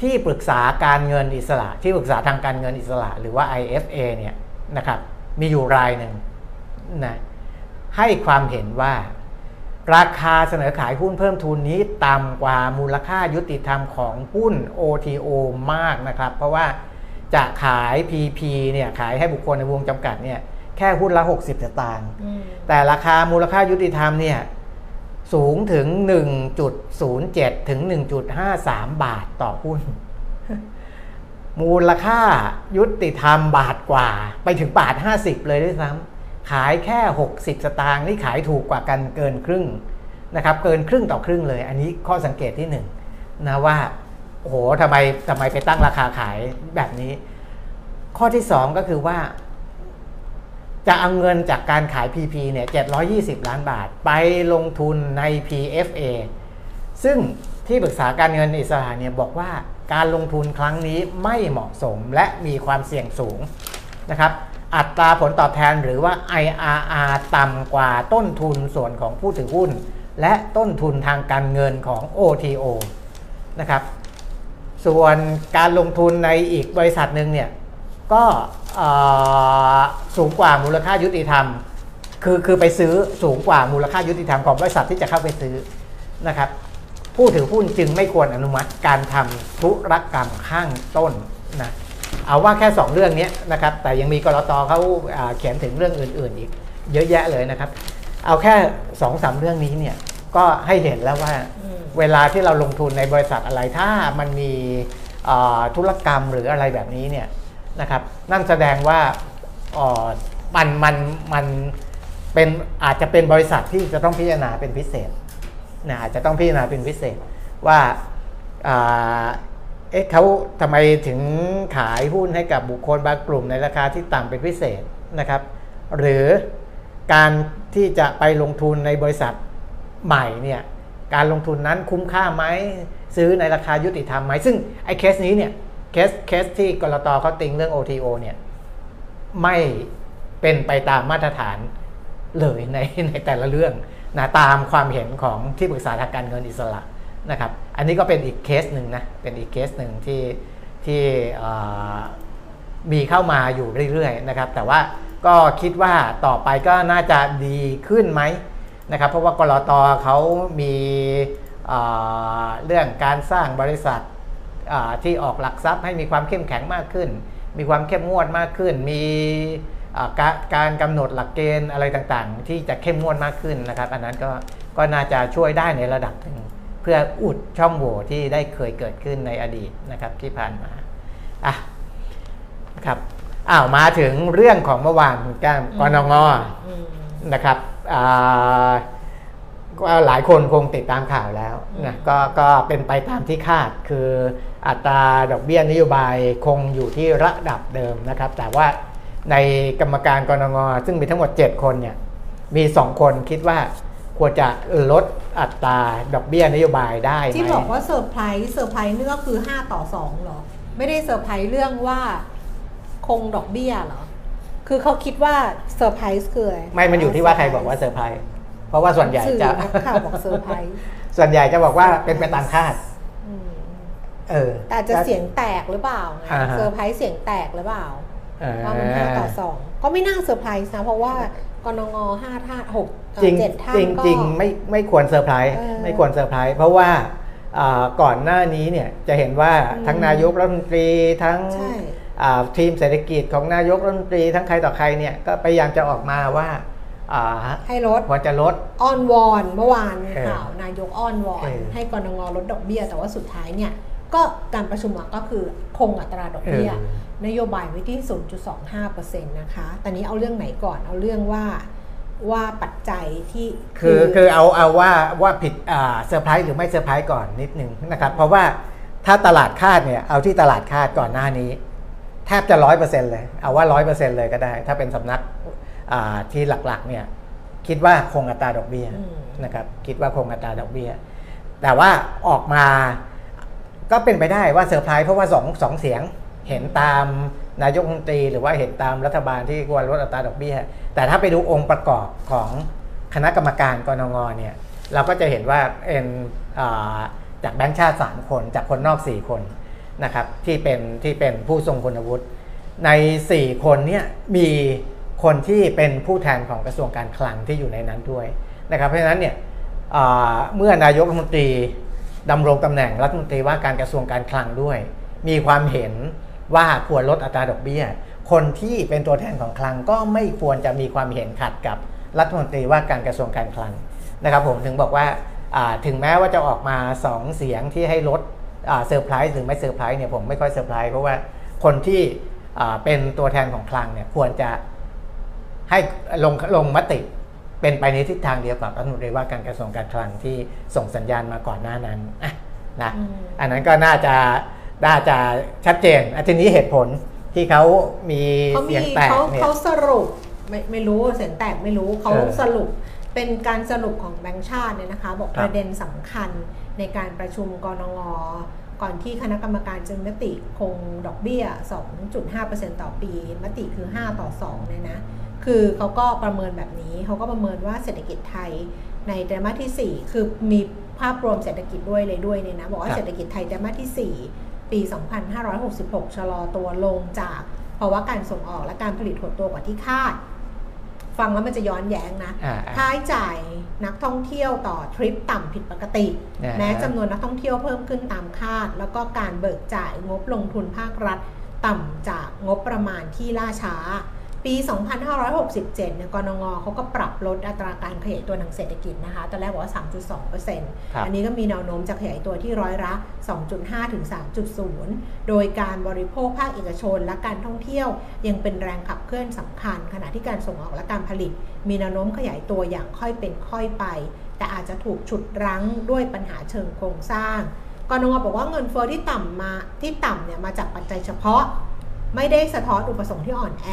ที่ปรึกษาการเงินอิสระ ที่ปรึกษาทางการเงินอิสระ หรือว่า IFA เนี่ยนะครับ มีอยู่รายหนึ่งนะให้ความเห็นว่า ราคาเสนอขายหุ้นเพิ่มทุนนี้ต่ำกว่ามูลค่ายุติธรรมของหุ้น OTO มากนะครับ เพราะว่าจะขาย PP เนี่ยขายให้บุคคลในวงจำกัดเนี่ยแค่หุ้นละ 60สตางค์แต่ราคามูลค่ายุติธรรมเนี่ยสูงถึง 1.07 ถึง 1.53 บาทต่อหุ้น มูลค่ายุติธรรมบาทกว่า ไปถึงบาท 50 เลยด้วยซ้ำ ขายแค่ 60 สตางค์นี่ขายถูกกว่ากันเกินครึ่งนะครับเกินครึ่งต่อครึ่งเลย อันนี้ข้อสังเกตที่หนึ่งนะว่าโอ้โหทำไมทำไมไปตั้งราคาขายแบบนี้ ข้อที่สองก็คือว่า จะเอาเงินจากการขาย PP เนี่ย 720 ล้านบาทไปลงทุนใน PFA ซึ่งที่ปรึกษาการเงินอิสระเนี่ยบอกว่าการลงทุนครั้งนี้ไม่เหมาะสมและมีความเสี่ยงสูงนะครับ อัตราผลตอบแทนหรือว่า IRR ต่ำกว่าต้นทุนส่วนของผู้ถือหุ้น และต้นทุนทางการเงินของ OTO นะครับส่วนการลงทุนในอีกบริษัทหนึ่งเนี่ยก็สูงกว่ามูลค่ายุติธรรม คือคือไปซื้อสูงกว่ามูลค่ายุติธรรมของบริษัทที่จะเข้าไปซื้อนะครับผู้ถือหุ้นจึงไม่ควรอนุมัติการทำธุรกรรมข้างต้นนะ เอาว่าแค่ 2 เรื่องนี้นะครับ แต่ยังมีกรตเขาเขียนถึงเรื่องอื่น ๆ อีก เยอะแยะเลยนะครับ เอาแค่2อสเรื่องนี้เนี่ยก็ให้เห็นแล้วว่าเวลาที่เราลงทุนในบริษัทอะไรถ้ามันมีธุรกรรมหรืออะไรแบบนี้เนี่ยนะครับนั่นแสดงว่าอ๋อมันมันมันเป็นอาจจะเป็นบริษัทที่จะต้องพิจารณาเป็นพิเศษนะอาจจะต้องพิจารณาเป็นพิเศษว่า เอ๊ะเขาทำไมถึงขายหุ้นให้กับบุคคลบางกลุ่มในราคาที่ต่ำเป็นพิเศษนะครับ หรือการที่จะไปลงทุนในบริษัทใหม่เนี่ยการลงทุนนั้นคุ้มค่าไหมซื้อในราคายุติธรรมไหมซึ่งไอ้เคสนี้เนี่ยเคสเคสที่กรตเขาติงเรื่อง OTO เนี่ยไม่เป็นไปตามมาตรฐานเลยในในแต่ละเรื่องนะตามความเห็นของที่ปรึกษาทางการเงินอิสระนะครับ อันนี้ก็เป็นอีกเคสหนึ่งนะ เป็นอีกเคสหนึ่งที่ที่มีเข้ามาอยู่เรื่อยๆนะครับ แต่ว่าก็คิดว่าต่อไปก็น่าจะดีขึ้นไหมนะครับ เพราะว่ากรตเขามีเรื่องการสร้างบริษัทที่ออกหลักทรัพย์ให้มีความเข้มแข็งมากขึ้น มีความเข้มงวดมากขึ้น มีการกำหนดหลักเกณฑ์อะไรต่างๆ ที่จะเข้มงวดมากขึ้นนะครับ อันนั้นก็ก็น่าจะช่วยได้ในระดับหนึ่ง เพื่ออุดช่องโหว่ที่ได้เคยเกิดขึ้นในอดีตนะครับที่ผ่านมาอะครับอ้าวมาถึงเรื่องของเมื่อวานแก้มกนงนะครับก็หลายคนคงติดตามข่าวแล้วนะก็ก็เป็นไปตามที่คาดคืออัตราดอกเบี้ยนโยบายคงอยู่ที่ระดับเดิมนะครับ แต่ว่าในกรรมการกนงซึ่งมีทั้งหมด 7 คนเนี่ยมี 2 คนคิดว่า ควรจะลดอัตราดอกเบี้ยนโยบายได้ที่บอกว่าเซอร์ไพรส์เซอร์ไพรส์นี่ก็คือ 5 ต่อ 2 หรอ ไม่ได้เซอร์ไพรส์เรื่องว่าคงดอกเบี้ยหรอ คือเขาคิดว่าเซอร์ไพรส์คืออะไรไม่ มันอยู่ที่ว่าใครบอกว่าเซอร์ไพรส์เพราะว่าส่วนใหญ่จะข่าวบอกเซอร์ไพรส์ส่วนใหญ่จะบอกว่าเป็นไปตามคาดเออแต่จะเสียงแตกหรือเปล่าเซอร์ไพรส์เสียงแตกหรือเปล่าว่ามันห้าต่อสองก็ไม่น่าเซอร์ไพรส์นะเพราะว่ากนงห้าท่าหกเจ็ดท่าจริงจริงไม่ไม่ควรเซอร์ไพรส์ไม่ควรเซอร์ไพรส์เพราะว่าก่อนหน้านี้เนี่ยจะเห็นว่าทั้งนายกรัฐมนตรีทั้งทีมเศรษฐกิจของนายกรัฐมนตรีทั้งใครต่อใครเนี่ยก็พยายามจะออกมาว่าให้ลดควรจะลดอ้อนวอนเมื่อวานข่าวนายกอ้อนวอนให้กนงลดดอกเบี้ย แต่ว่าสุดท้ายเนี่ยก็การประชุมก็คือคงอัตราดอกเบี้ยนโยบายไว้ที่ 0.25%นะคะตอนนี้เอาเรื่องไหนก่อนเอาเรื่องว่า ว่าปัจจัยที่คือคือเอาเอาว่าว่าผิดอ่าเซอร์ไพรส์หรือไม่เซอร์ไพรส์ก่อนนิดนึงนะครับเพราะว่าถ้าตลาดคาดเนี่ยเอาที่ตลาดคาดก่อนหน้านี้ แทบจะร้อยเปอร์เซ็นต์เลย เอาว่าร้อยเปอร์เซ็นต์เลยก็ได้ ถ้าเป็นสำนักอ่าที่หลักๆเนี่ยคิดว่าคงอัตราดอกเบี้ยอืมนะครับคิดว่าคงอัตราดอกเบี้ย แต่ว่าออกมาก็เป็นไปได้ว่าเซอร์ไพรส์เพราะว่าสองสองเสียงเห็นตาม นายกรัฐมนตรีหรือว่าเห็นตามรัฐบาลที่ควรลดอัตราดอกเบี้ย แต่ถ้าไปดูองค์ประกอบของคณะกรรมการกรงงเนี่ยเราก็จะเห็นว่าเป็นจากแบงค์ชาติ 3 คน จากคนนอก 4 คนนะครับที่เป็นที่เป็นผู้ทรงคุณวุฒิใน 4 คนเนี่ยมีคนที่เป็นผู้แทนของกระทรวงการคลังที่อยู่ในนั้นด้วยนะครับเพราะฉะนั้นเนี่ยเมื่อนายกรัฐมนตรีดำรงตำแหน่งรัฐมนตรีว่าการกระทรวงการคลังด้วย มีความเห็น ว่าควรลดอัตราดอกเบี้ย คนที่เป็นตัวแทนของคลังก็ไม่ควรจะมีความเห็นขัดกับรัฐมนตรีว่าการกระทรวงการคลังนะครับผมถึงบอกว่าอ่าถึงแม้ว่าจะออกมา 2 เสียงที่ให้ลดเซอร์ไพรส์หรือไม่เซอร์ไพรส์เนี่ยผมไม่ค่อยเซอร์ไพรส์เพราะว่าคนที่อ่าเป็นตัวแทนของคลังเนี่ยควรจะให้ลงลงมติเป็นไปในทิศทางเดียวกับรัฐมนตรีว่าการกระทรวงการคลังที่ส่งสัญญาณมาก่อนหน้านั้นอะนะอืมอันนั้นก็น่าจะ น่าจะชัดเจนอันทีนี้เหตุผลที่เขามีเขามีเสียงแตกเขาเนี่ยเขาสรุปไม่ไม่รู้เสียงแตกไม่รู้เขาเออสรุปเป็นการสรุปของแบงค์ชาติเนี่ยนะคะ บอกครับประเด็นสำคัญในการประชุมกรงงก่อนที่คณะกรรมการจึงมติคงดอกเบี้ย 2.5%ต่อปี มติคือ 5 ต่อ2เนี่ยนะ คือเขาก็ประเมินแบบนี้ เขาก็ประเมินว่าเศรษฐกิจไทยในไตรมาสที่ 4 คือมีภาพรวมเศรษฐกิจด้วยเลยด้วยเนี่ยนะ บอกคว่ารับเศรษฐกิจไทยไตรมาสที่ 4 ปี 2566 ชะลอตัวลงจากภาวะการส่งออกและการผลิตหดตัวกว่าที่คาด ฟังแล้วมันจะย้อนแย้งนะอ่าอ่าค่าใช้จ่ายนักท่องเที่ยวต่อทริปต่ำผิดปกติอ่าแม้จำนวนนักท่องเที่ยวเพิ่มขึ้นตามคาด แล้วก็การเบิกจ่ายงบลงทุนภาครัฐ ต่ำจากงบประมาณที่ล่าช้า ปี 2567เนี่ยกรงงเขาก็ปรับลดอัตราการขยายตัวทางเศรษฐกิจนะคะตอนแรกบอกว่า 3.2%ครับอันนี้ก็มีแนวโน้มจะขยายตัวที่ร้อยละ 2.5 ถึง 3.0 โดยการบริโภคภาคเอกชนและการท่องเที่ยวยังเป็นแรงขับเคลื่อนสำคัญ ขณะที่การส่งออกและการผลิต มีแนวโน้มขยายตัวอย่างค่อยเป็นค่อยไป แต่อาจจะถูกฉุดรั้งด้วยปัญหาเชิงโครงสร้างกรงงบอกว่าเงินเฟอ้อที่ต่ำมาที่ต่ำเนี่ยมาจากปัจจัยเฉพาะไม่ได้สะท้อนอุปสงค์ที่อ่อนแอ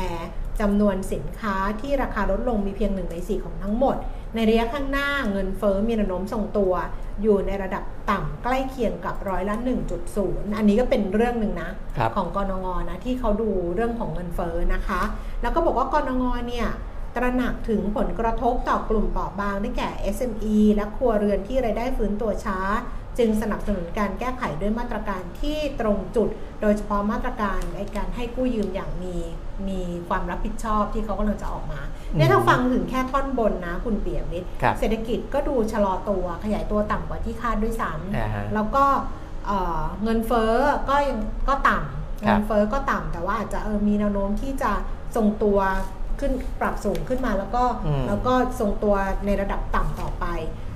จำนวนสินค้าที่ราคาลดลงมีเพียงหนึ่งในสี่ของทั้งหมด ในระยะข้างหน้าเงินเฟอ้อมีแนวโน้มทรงตัว อยู่ในระดับต่ำใกล้เคียงกับร้อยละ 1.0 อันนี้ก็เป็นเรื่องหนึ่งนะครับของกรงงนะที่เขาดูเรื่องของเงินเฟ้อนะคะ แล้วก็บอกว่ากรงงเนี่ยตระหนักถึงผลกระทบต่อกลุ่มเปราะบางได้แก่ SME และครัวเรือนที่รายได้ฟื้นตัวช้า จึงสนับสนุนการแก้ไขด้วยมาตรการที่ตรงจุด โดยเฉพาะมาตรการในการให้กู้ยืมอย่างมีมีความรับผิดชอบที่เขากำลังจะออกมาเนี่ยถ้าฟังถึงแค่ท่อนบนนะคุณเปียมิตรครับเศรษฐกิจก็ดูชะลอตัวขยายตัวต่ำกว่าที่คาดด้วยซ้อ่าฮะำแล้วก็เอ่อเงินเฟ้อก็ยังก็ต่ำครับเงินเฟ้อก็ต่ำแต่ว่าอาจจะเออมีแนวโน้มที่จะทรงตัว ขึ้นปรับสูงขึ้นมาแล้วก็อืมแล้วก็ทรงตัวในระดับต่ำต่อไป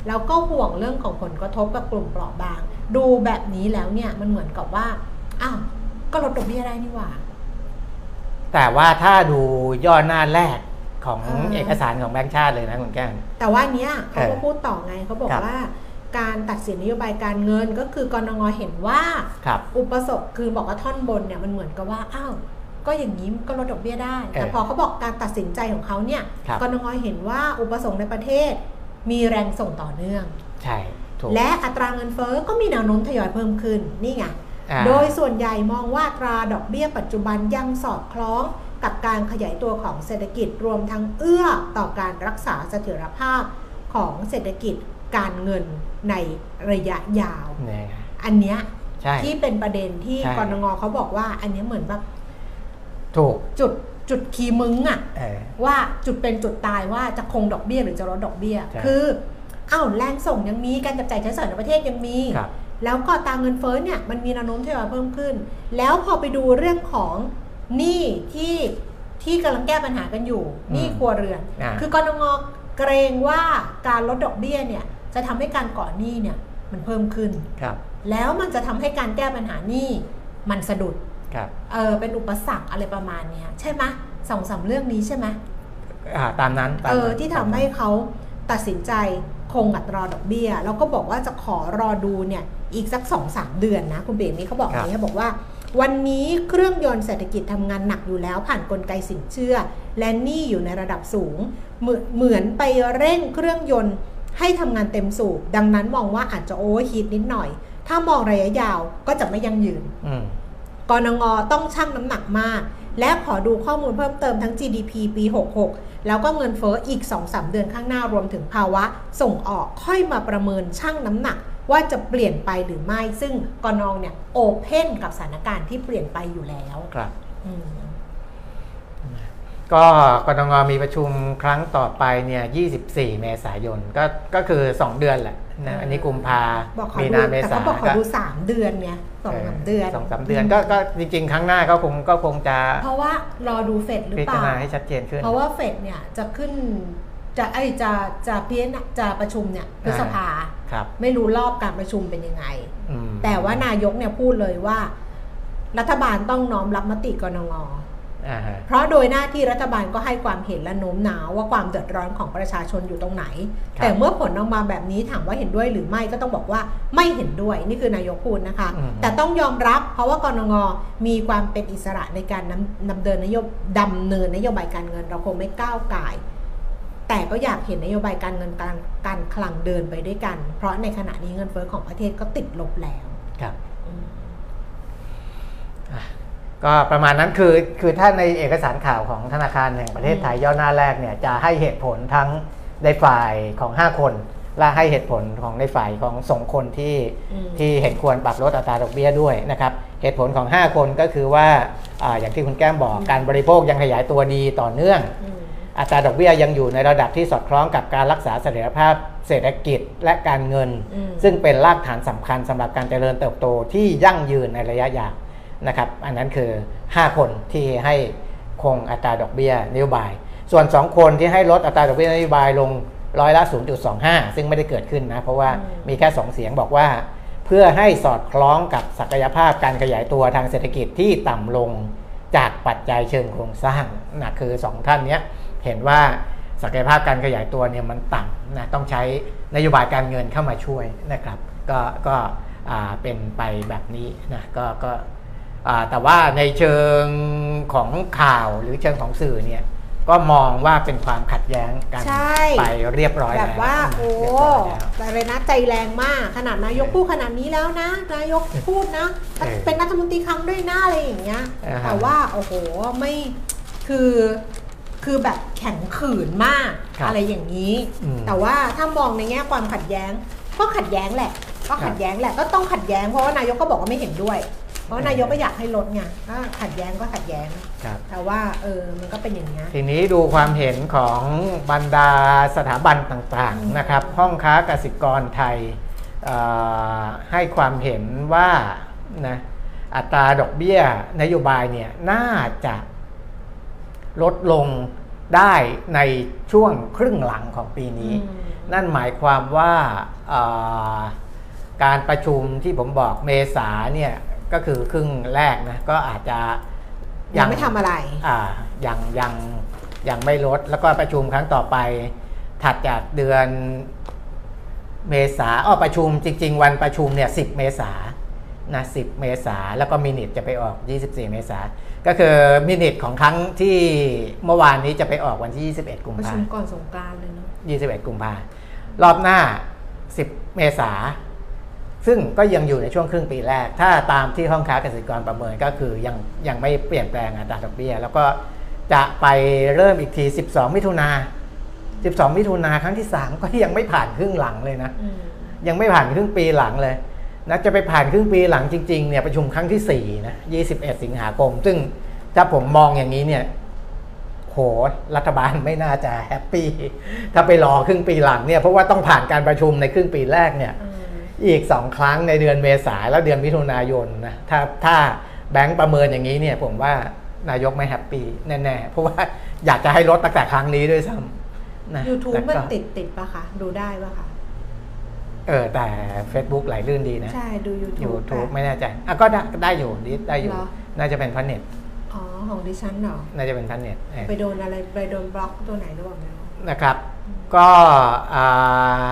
แล้วก็ห่วงเรื่องของผลกระทบกับกลุ่มเปราะบาง ดูแบบนี้แล้วเนี่ยมันเหมือนกับว่าอ้าวก็ลดดอกเบี้ยได้นี่หว่า แต่ว่าถ้าดูย่อหน้าแรกของอ่าเอกสารของแบงค์ชาติเลยนะคุณแก้มแต่ว่าเนี้ยเขาก็เออพูดต่อไงเขาบอกครับว่าการตัดสินนโยบายการเงินก็คือกรงงเห็นว่าครับอุปสงค์คือบอกว่าท่อนบนเนี่ยมันเหมือนกับว่าอ้าว ก็อย่างนี้ก็ลดดอกเบี้ยได้ แต่เออพอเขาบอกการตัดสินใจของเขาเนี่ยครับกรงงเห็นว่าอุปสงค์ในประเทศ มีแรงส่งต่อเนื่อง ใช่ถูกและอัตราเงินเฟ้อก็มีแนวโน้มทยอยเพิ่มขึ้นนี่ไงอ่าโดยส่วนใหญ่มองว่าอัตราดอกเบี้ยปัจจุบันยังสอดคล้องกับการขยายตัวของเศรษฐกิจรวมทั้งเอื้อต่อการรักษาเสถียรภาพของเศรษฐกิจการเงินในระยะยาวเนี่ยอันเนี้ยใช่ที่เป็นประเด็นที่ใช่กรงงเขาบอกว่าอันเนี้ยเหมือนแบบ ถูก จุดจุดคีย์มึงอะเออ ว่าจุดเป็นจุดตายว่าจะคงดอกเบี้ยหรือจะลดดอกเบี้ย ใช่คืออ้าวแรงส่งยังมีการจับจ่ายใช้สอยในประเทศยังมี ครับ แล้วก็ตามเงินเฟ้อเนี่ยมันมีแนวโน้มทยอยเพิ่มขึ้น แล้วพอไปดูเรื่องของหนี้ที่ที่กำลังแก้ปัญหากันอยู่หนี้อืมครัวเรือน อ่า คือกรงงเกรงว่าการลดดอกเบี้ยเนี่ยจะทำให้การก่อหนี้เนี่ยมันเพิ่มขึ้น ครับ แล้วมันจะทำให้การแก้ปัญหาหนี้มันสะดุดครับ เออเป็นอุปสรรคอะไรประมาณเนี้ยใช่ไหมสองสามเรื่องนี้ใช่ไหมอ่าตามนั้นตามเอนั้นอที่ทำให้เขาตัดสินใจคงอัตราดอกเบี้ย แล้วก็บอกว่าจะขอรอดูเนี่ยอีกสัก2อสเดือนนะ คุณเบมีเขาบอกอย่างนี้บอกว่า วันนี้เครื่องยนต์เศรษฐกิจทำงานหนักอยู่แล้ว ผ่านนกลไกสินเชื่อ และหนี้อยู่ในระดับสูงเหมือนเหมือนไปเร่งเครื่องยนต์ให้ทำงานเต็มสูบดังนั้นมองว่าอาจจะโอเวอร์ฮีทนิดหน่อย ถ้ามองระยะยาวก็จะไม่ยั่งยืนอืม กรงงต้องชั่งน้ำหนักมาก และขอดูข้อมูลเพิ่มเติมทั้ง GDP ปี 66 แล้วก็เงินเฟ้ออีก 2-3 เดือนข้างหน้ารวมถึงภาวะ ส่งออกค่อยมาประเมินชั่งน้ำหนักว่าจะเปลี่ยนไปหรือไม่ ซึ่งกนงเนี่ยโอเพนกับสถานการณ์ที่เปลี่ยนไปอยู่แล้วครับอืมก็กรงงมีประชุมครั้งต่อไปเนี่ย 24 เมษายน ก็ก็คือ 2 เดือนแหละ นะอันนี้กุมภาบอกขอมีดูนาเมแต่ษาเขาบอกขอดู3เดือนเนี่ยสองสามเดือนสองสามเดือนก็ก็จริงๆ ครั้งหน้าก็คงก็คงจะ เพราะว่ารอดูเฟดหรือพิเปจารล่าณาให้ชัดเจนขึ้น เพราะว่าเฟดเนี่ยจะขึ้นจะไอจะจะเพี้ยนจะประชุมเนี่ยพฤษภาครับไม่รู้รอบการประชุมเป็นยังไงอืมแต่ว่านายกเนี่ยพูดเลยว่า รัฐบาลต้องน้อมรับมติกนงอ่าฮะ เพราะโดยหน้าที่รัฐบาลก็ให้ความเห็นและโน้มน้าวว่าความเดือดร้อนของประชาชนอยู่ตรงไหนครับแต่เมื่อผลออกมาแบบนี้ถามว่าเห็นด้วยหรือไม่ก็ต้องบอกว่าไม่เห็นด้วยนี่คือนายกพูดนะคะอืมแต่ต้องยอมรับเพราะว่ากนงมีความเป็นอิสระในการนำนำเดินนโยบดำเนินนโยบายการเงิน เราคงไม่ก้าวไก่ายแต่ก็อยากเห็นนโยบายการเงินการการคลังเดินไปด้วยกัน เพราะในขณะนี้เงินเฟ้อของประเทศก็ติดลบแล้ว ครับ ก็ประมาณนั้นคือคือถ้าในเอกสารข่าวของธนาคารแห่งประเทศไทยย่อหน้าแรกเนี่ยจะให้เหตุผลทั้งในฝ่ายของ 5 คน และให้เหตุผลของในฝ่ายของสองคนที่อืมที่เห็นควรปรับลดอัตราดอกเบี้ยด้วยนะครับเหตุผลของ 5 คนก็คือว่าอาอย่างที่คุณแก้มบอกการบริโภคยังขยายตัวดีต่อเนื่องอืมอัตราดอกเบี้ยยังอยู่ในระดับที่สอดคล้องกับการรักษาเสถียรภาพเศรษฐกิจและการเงินอืมซึ่งเป็นรากฐานสำคัญสำหรับการเจริญเติบโตที่ยั่งยืนในระยะยาว นะครับ อันนั้นคือ 5 คนที่ให้คงอัตราดอกเบี้ยนโยบาย ส่วน 2 คนที่ให้ลดอัตราดอกเบี้ยนโยบายลงร้อยละ 0.25 ซึ่งไม่ได้เกิดขึ้นนะ เพราะว่าอืมมีแค่ 2 เสียงบอกว่า เพื่อให้สอดคล้องกับศักยภาพการขยายตัวทางเศรษฐกิจที่ต่ำลงจากปัจจัยเชิงโครงสร้างนะคือ 2 ท่านเนี้ยเห็นว่าศักยภาพการขยายตัวเนี่ยมันต่ำนะต้องใช้นโยบายการเงินเข้ามาช่วยนะครับ ก็ก็อ่าเป็นไปแบบนี้นะก็ก็อ่า แต่ว่าในเชิงของข่าวหรือเชิงของสื่อเนี่ยก็มองว่าเป็นความขัดแย้งกันใช่ไปเรียบร้อยแบแล้วบว่าโอ้เรียบร้อยแล้วอะไรนะใจแรงมาก ขนาดนายกพูดขนาดนี้แล้วนะ นายกพูดนะเออเป็นรัฐมนตรีครั้งด้วยหน้าอะไรอย่างเงี้ยอ่าฮะแต่ว่าโอ้โหไม่คือคือแบบแข็งขืนมากครับอะไรอย่างนี้อืมแต่ว่าถ้ามองในแง่ความขัดแย้ง ก็ขัดแย้งแหละ ก็ขัดแย้งแหละก็ต้องขัดแย้งเพราะว่านายกก็บอกว่าไม่เห็นด้วยเพ ราะนายกก็อยากให้ลดไงก็ขัดแย้งก็ขัดแย้ง ครับ แต่ว่าเออมันก็เป็นอย่างเงี้ย ทีนี้ดูความเห็นของบรรดาสถาบันต่างอืมๆนะครับ ห้องค้ากสิกรไทยเอ่อให้ความเห็นว่านะอัตราดอกเบี้ยนโยบายเนี่ยน่าจะลดลงได้ในช่วงครึ่งหลังของปีนี้ อืม นั่นหมายความว่าเอ่อการประชุมที่ผมบอกเมษาเนี่ย ก็คือครึ่งแรกนะก็อาจจะยังไม่ทำอะไรอ่ายังยังยังไม่ลด แล้วก็ประชุมครั้งต่อไป ถัดจากเดือนเมษาอ้อประชุมจริง ๆ วันประชุมเนี่ย10เมษานะ10เมษาแล้วก็มินิทจะไปออก 24 เมษาก็คือมินิทของครั้งที่เมื่อวานนี้จะไปออกวันที่ 21 กุมประภาชุมก่อนสงกรานต์เลยเนาะ21 กุมภารอบหน้า 10 เมษา ซึ่งก็ยังอยู่ในช่วงครึ่งปีแรก ถ้าตามที่ห้องค้าเกษตรกรประเมินก็คือยังยังไม่เปลี่ยนแปลงอัตราดอกเบี้ย แล้วก็จะไปเริ่มอีกที 12 มิถุนา12 มิถุนาครั้งที่ 3 ก็ยังไม่ผ่านครึ่งหลังเลยนะอืมยังไม่ผ่านครึ่งปีหลังเลยนะจะไปผ่านครึ่งปีหลังจริงๆเนี่ยประชุมครั้งที่4นะ21 สิงหาคม ซึ่งถ้าผมมองอย่างนี้เนี่ยโหรัฐบาลไม่น่าจะแฮปปี้ถ้าไปรอครึ่งปีหลังเนี่ยเพราะว่าต้องผ่านการประชุมในครึ่งปีแรกเนี่ย อืมอีกสองครั้งในเดือนเมษาแล้วเดือนมิถุนายนนะถ้าถ้าแบงก์ประเมินอย่างนี้เนี่ยผมว่านายกไม่แฮปปี้แน่ๆ เพราะว่าอยากจะให้ลดตั้งแต่ครั้งนี้ด้วยซ้ำนะ YouTube แต่มันก็ติดติดปะคะดูได้ปะคะเออแต่ Facebook ไหลลื่นดีนะ ใช่ ดู YouTube ยูทูบอะไม่แน่ใจอะก็ได้ได้อยู่ดิได้อยู่เหรอน่าจะเป็นเพราะเน็ตอ๋อ ของดิฉันเหรอ น่าจะเป็นทันเน็ตเออไปโดนอะไรไปโดนบล็อกตัวไหนหรือเปล่าไม่รู้นะครับ ก็อ่า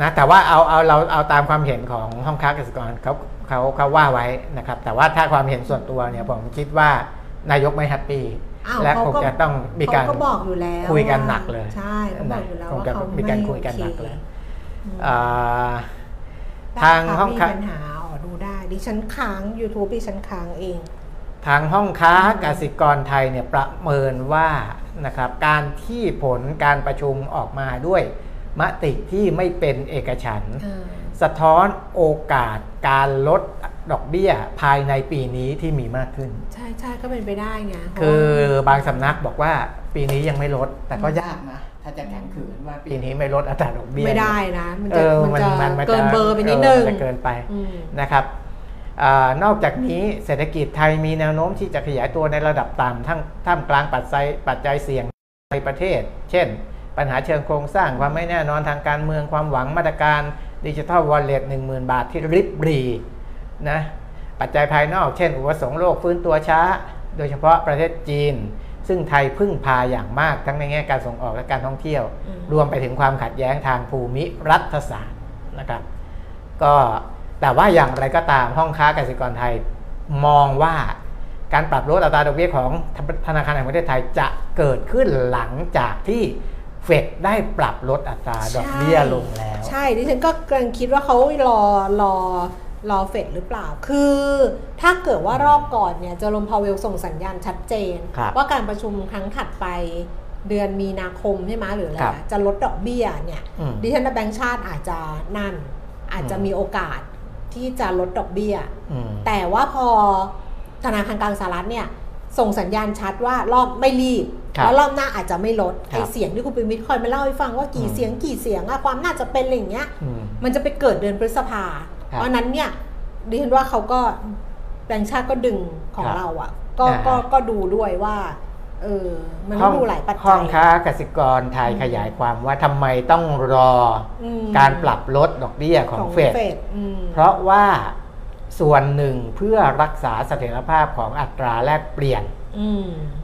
นะแต่ว่าเอาเอาเราเอาตามความเห็นของห้องค้าเกษตรกรเขาเขาเขาว่าไว้นะครับ แต่ว่าถ้าความเห็นส่วนตัวเนี่ยผมคิดว่านายกไม่แฮปปี้อ้าวและเขาคงก็จะต้องมีการเขาก็บอกอยู่แล้วคุยกันหนักเลยใช่เขาบอกอยู่แล้วคงว่าจะเขามีไม่การคุยกันหนักเลยอืมอ่าได้ทางค่ะห้องมีค้าปัญหาอ๋อดูได้ดิฉันค้าง YouTube ดิฉันค้างเอง ทางห้องค้ากสิกรไทยเนี่ยประเมินว่านะครับการที่ผลการประชุมออกมาด้วย มติที่ไม่เป็นเอกฉันท์อ่าสะท้อนโอกาสการลดดอกเบี้ยภายในปีนี้ที่มีมากขึ้น ใช่ใช่ก็เป็นไปได้ไงเพราะคือว่าบางสำนักบอกว่าปีนี้ยังไม่ลดแต่ก็ยากนะถ้าจะแข็งขืนว่าปีนี้ไม่ลดอัตราดอกเบี้ยไม่ได้นะมันเอจะอมันจะมันมันเกินเบอร์ไปนิดนึงเออมันจะเกินไปอืมนะครับอานอกจากนี้เศรษฐกิจไทยมีแนวโน้มที่จะขยายตัวในระดับต่ำทั้งท่ามกลางปัจจัยปัจจัยเสี่ยงในประเทศ เช่น ปัญหาเชิงโครงสร้างความไม่แน่นอนทางการเมืองความหวังมาตรการดิจิทัลวอลเล็ต1 0,000บาทที่ริบรีนะปัจจัยภายนอกเช่น อุปสงค์โลกฟื้นตัวช้า โดยเฉพาะประเทศจีน ซึ่งไทยพึ่งพาอย่างมากทั้งในแง่การส่งออกและการท่องเที่ยว รวมไปถึงความขัดแย้งทางภูมิรัฐศาสตร์นะครับ ก็แต่ว่าอย่างไรก็ตามห้องค้ากสิกรไทยมองว่าการปรับลดอัตราดอกเบี้ยของธนาคารแห่งประเทศไทยจะเกิดขึ้นหลังจากที่ เฟดได้ปรับลดอัตราดอกเบี้ยลงแล้ว ใช่ดิฉันก็กำลังคิดว่าเขารอรอรอเฟดหรือเปล่า คือถ้าเกิดว่ารอบก่อนเนี่ยเจอโรมพาวเวลส่งสัญญาณชัดเจนครับว่าการประชุมครั้งถัดไปเดือนมีนาคมใช่ไหมหรืออะไรครับอะจะลดดอกเบี้ยเนี่ยอืมดิฉันว่าแบงก์ชาติอาจจะนั่น อาจจะอืมมีโอกาสที่จะลดดอกเบี้ยอืมแต่ว่าพอธนาคารกลางสหรัฐเนี่ยส่งสัญญาณชัดว่ารอบไม่รีบครับ แล้วรอบหน้าอาจจะไม่ลดครับไอเสียงที่คุณปิมิตรคอยมาเล่าให้ฟังว่ากี่อืมเสียงกี่เสียงอะความน่าจะเป็นอะไรอย่างเงี้ยอืมมันจะไปเกิดเดือนพฤษภาครับเพราะฉะนั้นเนี่ยดิฉันว่าเขาก็แบงค์ชาติก็ดึงของครับเราอะก็อ่าก็ก็ดูด้วยว่าเออมันห้ต้อองงดูหลายปัจห้จัองยค้ากสิกรไทยขยายความว่าทำไมต้องรออมการปรับลดดอกเบี้ยของเฟดอืมเพราะว่าส่วนหนึ่งเพื่อรักษาเสถียรภาพของอัตราแลกเปลี่ยนอืม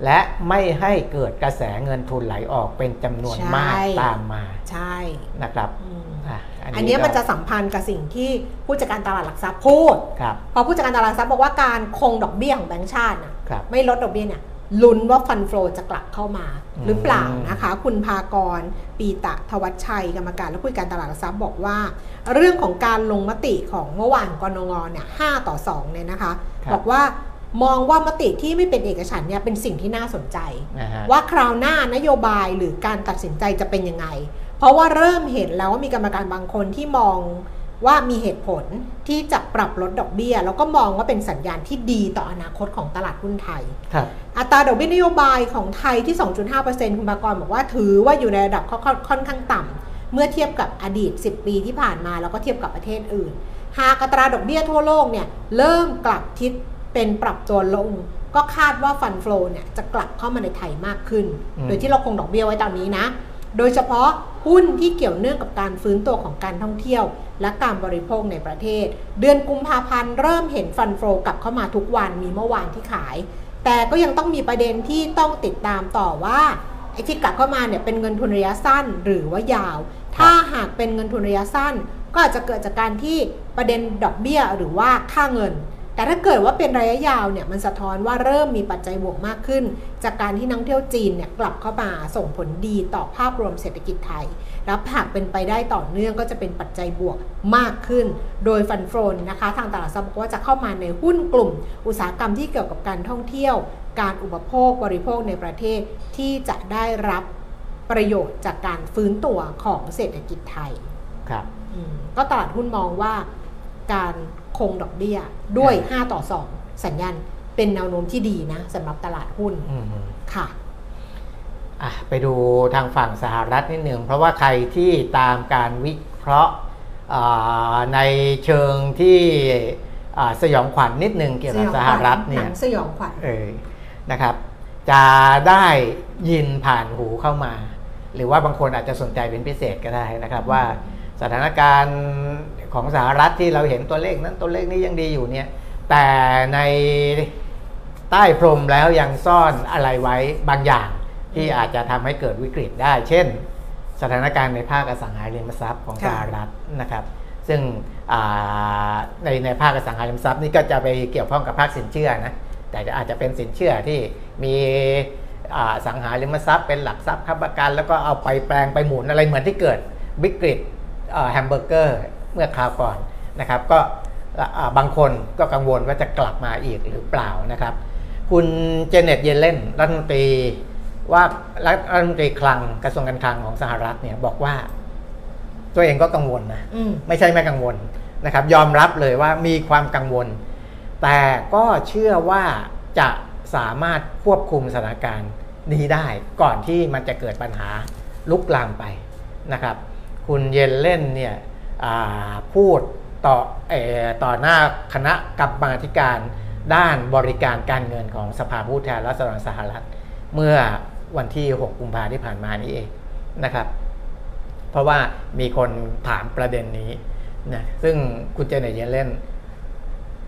และไม่ให้เกิดกระแสเงินทุนไหลออกเป็นจำนวนใช่มากตามมา ใช่นะครับอืมอะอันเนี้ยก็มันจะสัมพันธ์กับสิ่งที่ผู้จัดการตลาดหลักทรัพย์พูดครับเพราะผู้จัดการตลาดหลักทรัพย์บอกว่าการคงดอกเบี้ยของแบงก์ชาติน่ะครับไม่ลดดอกเบี้ยเนี่ยลุ้นว่าฟันโฟจะกลับเข้ามาอืมหรือเปล่านะคะ คุณพากร ปีตะทวัชชัยกรรมการและผู้จัดการตลาดหลักทรัพย์บอกว่า เรื่องของการลงมติของเมื่อวานกนงเนี่ยห้าต่อสองเนี่ยนะคะครับบอกว่า มองว่ามติที่ไม่เป็นเอกฉันท์เนี่ยเป็นสิ่งที่น่าสนใจนะฮะว่าคราวหน้านโยบายหรือการตัดสินใจจะเป็นยังไง เพราะว่าเริ่มเห็นแล้วว่ามีกรรมการบางคนที่มองว่ามีเหตุผลที่จะปรับลดดอกเบี้ย แล้วก็มองว่าเป็นสัญญาณที่ดีต่ออนาคตของตลาดหุ้นไทยครับอัตราดอกเบี้ยนโยบายของไทยที่ 2.5%คุณปากรบอกว่าถือว่าอยู่ในระดับค่อนค่อนข้างต่ำเมื่อเทียบกับอดีต 10 ปีที่ผ่านมาแล้วก็เทียบกับประเทศอื่น หากอัตราดอกเบี้ยทั่วโลกเนี่ยเริ่มกลับทิศ เป็นปรับตัวลง ก็คาดว่าฟันฟลอเนี่ยจะกลับเข้ามาในไทยมากขึ้นอืมโดยที่เราคงดอกเบี้ยไว้ตอนนี้นะ โดยเฉพาะหุ้นที่เกี่ยวเนื่องกับการฟื้นตัวของการท่องเที่ยว และการบริโภคในประเทศ เดือนกุมภาพันธ์เริ่มเห็นฟันโฟกลับเข้ามาทุกวันมีเมื่อวานที่ขาย แต่ก็ยังต้องมีประเด็นที่ต้องติดตามต่อว่าไอ้ที่กลับเข้ามาเนี่ยเป็นเงินทุนระยะสั้นหรือว่ายาว ถ้าหากเป็นเงินทุนระยะสั้น ก็อาจจะเกิดจากการที่ประเด็นดอกเบี้ยหรือว่าค่าเงิน แต่ถ้าเกิดว่าเป็นระยะยาวเนี่ยมันสะท้อนว่าเริ่มมีปัจจัยบวกมากขึ้น จากการที่นักท่องเที่ยวจีนเนี่ยกลับเข้ามาส่งผลดีต่อภาพรวมเศรษฐกิจไทย แล้วหากเป็นไปได้ต่อเนื่องก็จะเป็นปัจจัยบวกมากขึ้น โดยฟันโฟนนะคะทางตลาดทรัพย์บอกว่าจะเข้ามาในหุ้นกลุ่ม อุตสาหกรรมที่เกี่ยวกับการท่องเที่ยว การอุปโภคบริโภคในประเทศที่จะได้รับประโยชน์จากการฟื้นตัวของเศรษฐกิจไทยครับอืมก็ตลาดหุ้นมองว่าการ คงดอกเบี้ยด้วย 5 ต่อ 2 สัญญาณเป็นแนวโน้มที่ดีนะสำหรับตลาดหุ้นอืมค่ะอะไปดูทางฝั่งสหรัฐนิดหนึ่งเพราะว่าใครที่ตามการวิเคราะห์อ่าในเชิงที่อ่าสยองขวัญนิดหนึ่งเกี่ยวกับสหรัฐเนี่หยนังสยองขวัญเออนะครับ จะได้ยินผ่านหูเข้ามา หรือว่าบางคนอาจจะสนใจเป็นพิเศษก็ได้นะครับว่าสถานการณ์ ของสหรัฐที่เราเห็นตัวเลขนั้นตัวเลขนี้ยังดีอยู่เนี่ยแต่ในใต้พรมแล้วยังซ่อนอะไรไว้บางอย่างที่อาจจะทำให้เกิดวิกฤตได้ เช่น สถานการณ์ในภาคอสังหาริมทรัพย์ของสหรัฐนะครับซึ่งในในภาคอสังหาริมทรัพย์นี่ก็จะไปเกี่ยวข้องกับภาคสินเชื่อนะแต่อาจจะเป็นสินเชื่อที่มีสังหาริมทรัพย์เป็นหลักทรัพย์ค้ำประกัน แล้วก็เอาไปแปลงไปหมุนอะไรเหมือนที่เกิดวิกฤตแฮมเบอร์เกอร์ เมื่อคราวก่อนนะครับ ก็บางคนก็กังวลว่าจะกลับมาอีกหรือเปล่านะครับ คุณเจเน็ตเยเลนรัฐมนตรีว่ารัฐมนตรีคลังกระทรวงการคลังของสหรัฐเนี่ยบอกว่า ตัวเองก็กังวลนะไม่ใช่ไม่กังวลนะครับ ยอมรับเลยว่ามีความกังวล แต่ก็เชื่อว่าจะสามารถควบคุมสถานการณ์นี้ได้ก่อนที่มันจะเกิดปัญหาลุกลามไปนะครับ คุณเยนเล่นเนี่ย พูดต่อต่อหน้าคณะกรรมาการด้านบริการการเงินของสภาผู้แทนราษฎรสหรัฐ เมื่อวันที่ 6 กุมภาที่ผ่านมานี้เองนะครับ เพราะว่ามีคนถามประเด็นนี้นะซึ่งคุณเจเนตเยเลน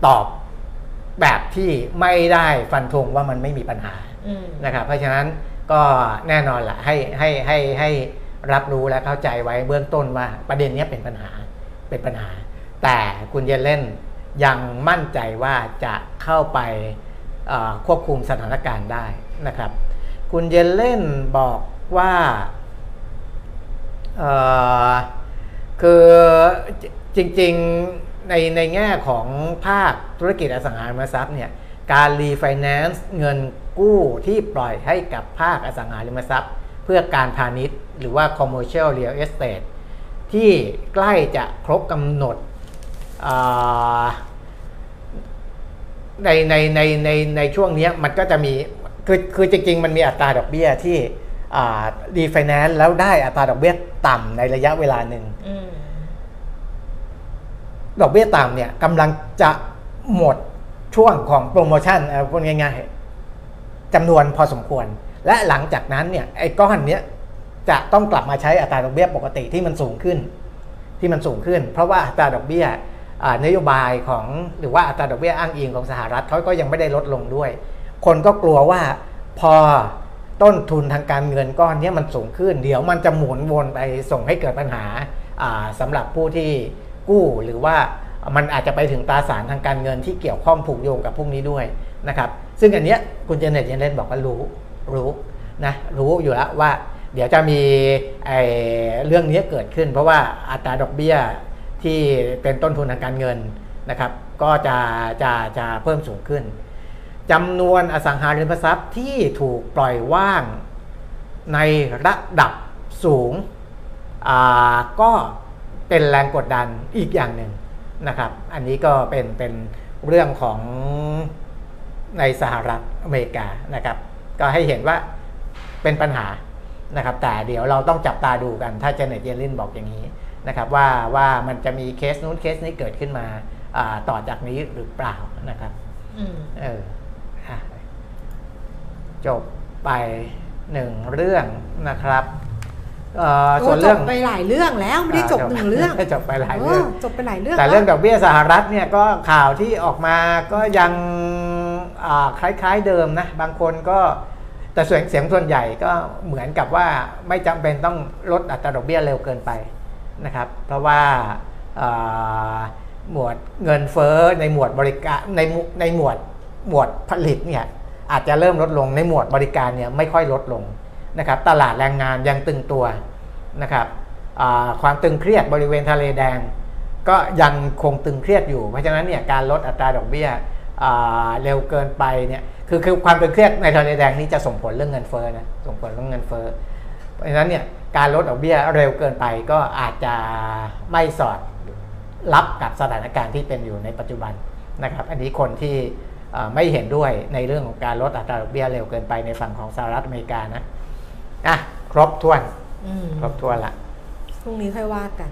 ตอบแบบที่ไม่ได้ฟันธงว่ามันไม่มีปัญหานะครับ เพราะฉะนั้นก็แน่นอนแหละให้ให้ให้ให้ รับรู้และเข้าใจไว้เบื้องต้นว่าประเด็นนี้เป็นปัญหาเป็นปัญหา แต่คุณเยเลนยังมั่นใจว่าจะเข้าไปควบคุมสถานการณ์ได้นะครับ คุณเยเลนบอกว่าคือจริงๆในในแง่ของภาคธุรกิจอสังหาริมทรัพย์เนี่ยการรีไฟแนนซ์เงินกู้ที่ปล่อยให้กับภาคอสังหาริมทรัพย์ เพื่อการพาณิชย์ หรือว่า commercial real estate ที่ใกล้จะครบกำหนดในในในในในช่วงนี้มันก็จะมีคือคือจริงๆมันมีอัตราดอกเบี้ยที่รีไฟแนนซ์แล้วได้อัตราดอกเบี้ยต่ำในระยะเวลาหนึ่งดอกเบี้ยต่ำเนี่ยกำลังจะหมดช่วงของโปรโมชั่นพูดง่ายๆจำนวนพอสมควร และหลังจากนั้นเนี่ยไอ้ก้อนเนี้ยจะต้องกลับมาใช้อัตราดอกเบี้ยปกติที่มันสูงขึ้น ที่มันสูงขึ้น เพราะว่าอัตราดอกเบี้ยนโยบายของหรือว่าอัตราดอกเบี้ยอ้างอิงของสหรัฐเขาก็ยังไม่ได้ลดลงด้วย คนก็กลัวว่าพอต้นทุนทางการเงินก้อนนี้มันสูงขึ้น เดี๋ยวมันจะหมุนวนไปส่งให้เกิดปัญหาสำหรับผู้ที่กู้หรือว่ามันอาจจะไปถึงตราสารทางการเงินที่เกี่ยวข้องผูกโยงกับพวกนี้ด้วยนะครับซึ่งอันเนี้ยคุณเจเน็ตเยนเลนบอกว่ารู้ รู้นะรู้อยู่แล้วว่า เดี๋ยวจะมีไอเรื่องนี้เกิดขึ้น เพราะว่าอัตราดอกเบี้ยที่เป็นต้นทุนทางการเงินนะครับ ก็จะจะจะเพิ่มสูงขึ้นจำนวนอสังหาริมทรัพย์ที่ถูกปล่อยว่างในระดับสูงก็เป็นแรงกดดันอีกอย่างหนึ่งนะครับ อันนี้ก็เป็นเป็นเรื่องของในสหรัฐอเมริกานะครับ ก็ให้เห็นว่าเป็นปัญหานะครับ แต่เดี๋ยวเราต้องจับตาดูกัน ถ้าเจเน็ตเยลินบอกอย่างนี้นะครับว่าว่ามันจะมีเคสนู้นเคสนี้เกิดขึ้นมาต่อจากนี้หรือเปล่านะครับเออจบไปหนึ่งเรื่องนะครับส่วนเรื่องไปหลายเรื่องแล้วไม่ได้จบหนึ่งเรื่องจบไปหลายเรื่องจบไปหลายเรื่องแต่เรื่องดอกเบี้ยสหรัฐเนี่ยก็ข่าวที่ออกมาก็ยัง คล้ายๆเดิมนะบางคนก็แต่เสียงเสียงส่วนใหญ่ก็เหมือนกับว่าไม่จำเป็นต้องลดอัตราดอกเบี้ยเร็วเกินไปนะครับ เพราะว่าหมวดเงินเฟ้อในหมวดบริการในในหมวดหมวดผลิตเนี่ยอาจจะเริ่มลดลงในหมวดบริการเนี่ยไม่ค่อยลดลงนะครับตลาดแรงงานยังตึงตัวนะครับความตึงเครียดบริเวณทะเลแดง ก็ยังคงตึงเครียดอยู่เพราะฉะนั้นเนี่ยการลดอัตราดอกเบี้ย เร็วเกินไปเนี่ยคือคือความตึงเครียดในทะเลแดงนี้จะส่งผลเรื่องเงินเฟ้อนะส่งผลเรื่องเงินเฟ้อเพราะฉะนั้นเนี่ยการลดดอกเบี้ยเร็วเกินไปก็อาจจะไม่สอดรับกับสถานการณ์ที่เป็นอยู่ในปัจจุบันนะครับ อันนี้คนที่ไม่เห็นด้วยในเรื่องของการลดอัตราดอกเบี้ยเร็วเกินไปในฝั่งของสหรัฐอเมริกานะอะครบถ้วนครบถ้วนละพรุ่งนี้ค่อยว่ากัน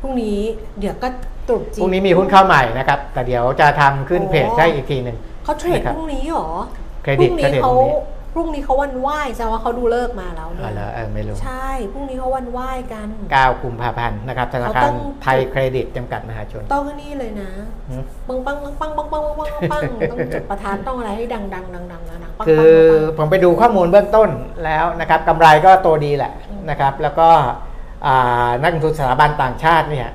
พรุ่งนี้เดี๋ยวก็ตรุษจีนพรุ่งนี้มีหุ้นเข้าใหม่นะครับ แต่เดี๋ยวจะทำขึ้นเพจได้อีกทีหนึ่งเขาเทรดพรุ่งนี้หรอเครดิตเขาพรุ่งนี้เขาวันไหว้แสดงว่าเขาดูเลิกษ์มาแล้วอ๋อเนี่ยเหรอเออไม่รู้ ใช่ พรุ่งนี้เขาวันไหว้กัน 9 กุมภาพันธ์นะครับธนาเขาคาต้รองไทยเครดิตจำกัดมหาชน ต้องนี่เลยนะหืมปังปังปังปังปังปังปังปังปังต้องจุดประทัดต้องอะไรให้ดังดังดังดังดังดังปังคืปัองปังผมไปดูข้อมูลเบื้องต้นแล้วนะครับกำไรก็โตดีแหละนะครับ แล้วก็อ่า นักลงทุนสถาบันต่างชาติเนี่ย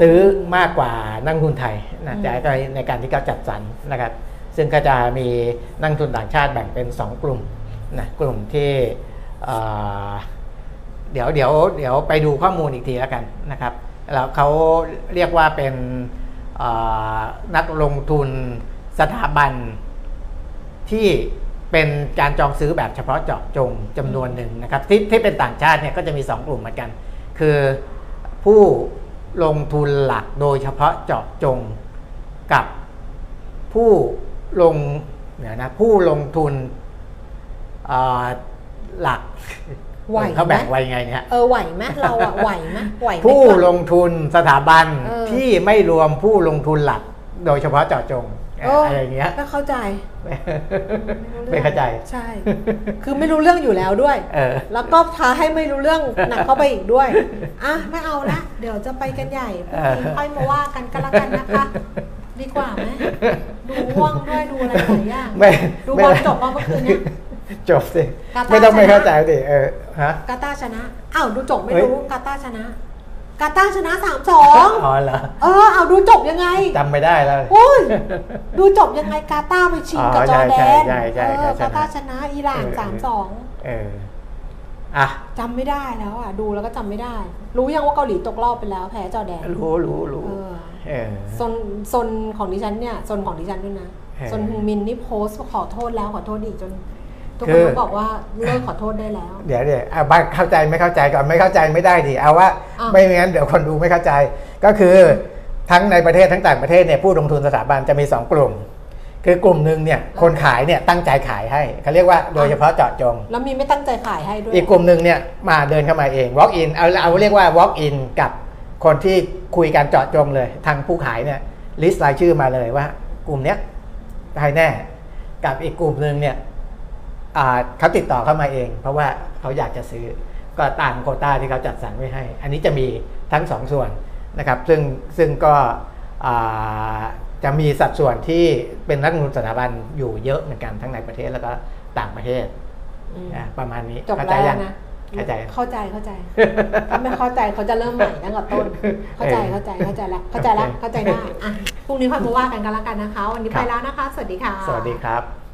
ซื้อมากกว่านักลงทุนไทยนะจะในการที่เขาจัดสรรนะครับ ซึ่งก็จะมีนักลงทุนต่างชาติแบ่งเป็น 2 กลุ่มนะกลุ่มที่อ่าเดี๋ยวเดี๋ยวเดี๋ยวไปดูข้อมูลอีกทีแล้วกันนะครับแล้วเขาเรียกว่าเป็นอ่านักลงทุนสถาบันที่เป็นการจองซื้อแบบเฉพาะเจาะจงจำนวนหนึ่งนะครับที่ที่เป็นต่างชาติเนี่ยก็จะมี 2 กลุ่มเหมือนกัน คือผู้ลงทุนหลักโดยเฉพาะเจาะจงกับผู้ลงเดี๋ยวนะผู้ลงทุนเอ่อหลักไหวเขาไหมแบ่งไว้ไงเนี่ยเออไหวไหมเราอะไหวไหมไหวไหมผู้ก่อนลงทุนสถาบันเออที่ไม่รวมผู้ลงทุนหลักโดยเฉพาะเจาะจงเอออะไรอย่างเงี้ยไม่เข้าใจ ไม่เข้าใจ ใช่ คือไม่รู้เรื่องอยู่แล้วด้วยเออแล้วก็ท้าให้ไม่รู้เรื่องหนักเข้าไปอีกด้วย อะไม่เอานะ เดี๋ยวจะไปกันใหญ่พรุ่งนี้ค่อยมาว่ากันก็แล้วกันนะคะดีกว่าไหมดูง่วงด้วยดูอะไรหลายอย่างไม่ดูไม่บอลจบมาเมื่อคืนเนี้ยจบสิกาตาร์ไม่ต้องไม่ชนะเข้าใจดิเออฮะกาตาร์ชนะอ้าวดูจบไม่เฮ้ยรู้กาตาร์ชนะ กาตาร์ชนะสามสองอ๋อเหรอเออเอาดูจบยังไงจำไม่ได้แล้วโอ้ยดูจบยังไงกาตาร์ไปชิงกับอ๋อจอร์แดนใช่ใช่เอใช่อใช่กาตาร์ชนะอิหร่านเออสามสองเอออะจำไม่ได้แล้วอะดูแล้วก็จำไม่ได้ รู้ยังว่าเกาหลีตกรอบไปแล้วแพ้จอร์แดนรู้รู้รู้เออเออโซนโซนของดิฉันเนี่ยโซนของดิฉันด้วยนะเออโซนฮึงมินนี่โพสต์ขอโทษแล้วขอโทษอีกจน ทุกคืคนอก็บอกว่าเลิกขอโทษได้แล้ว เดี๋ยวเดี๋ยวเอาบ้านเข้าใจไม่เข้าใจก่อนไม่เข้าใจไม่ได้ดิเอาว่าอ้าวไม่งั้นเดี๋ยวคนดูไม่เข้าใจ ก็คือทั้งในประเทศทั้งต่างประเทศเนี่ยผู้ลงทุนสถาบันจะมีสองกลุ่ม คือกลุ่มหนึ่งเนี่ยคนขายเนี่ยตั้งใจขายให้เขาเรียกว่าโดยเฉพาะเจาะจง แล้วมีไม่ตั้งใจขายให้ด้วย อีกกลุ่มหนึ่งเนี่ยมาเดินเข้ามาเอง walk in เอาเอาเรียกว่า walk in กับคนที่คุยกันเจาะจงเลย ทางผู้ขายเนี่ยลิสต์รายชื่อมาเลยว่า กลุ่มเนี้ยได้แน่ กับอีกกลุ่มหนึ่งเนี่ยอ่า เขาติดต่อเข้ามาเอง เพราะว่าเขาอยากจะซื้อก็ตามโควต้าที่เขาจัดสรรไว้ให้ อันนี้จะมีทั้งสองส่วนนะครับซึ่งซึ่งก็อ่าจะมีสัดส่วนที่เป็นนักลงทุนสถาบันอยู่เยอะเหมือนกันทั้งในประเทศแล้วก็ต่างประเทศอืมอะประมาณนี้จบเข้าใจแล้วยังนะเข้าใจยังเข้าใจเข้าใจถ้าไม่เข้าใจเขาจะเริ่มใหม่ตั้งแต่ต้น เข้าใจเข้าใจเข้าใจแล้วเข้าใจแล้วเข้าใจได้อะพรุ่งนี้ค่อยมาว่ากันกันแล้วกันนะคะ วันนี้ครัไปบแล้วนะคะ สวัสดีค่ะ สวัสดีครับ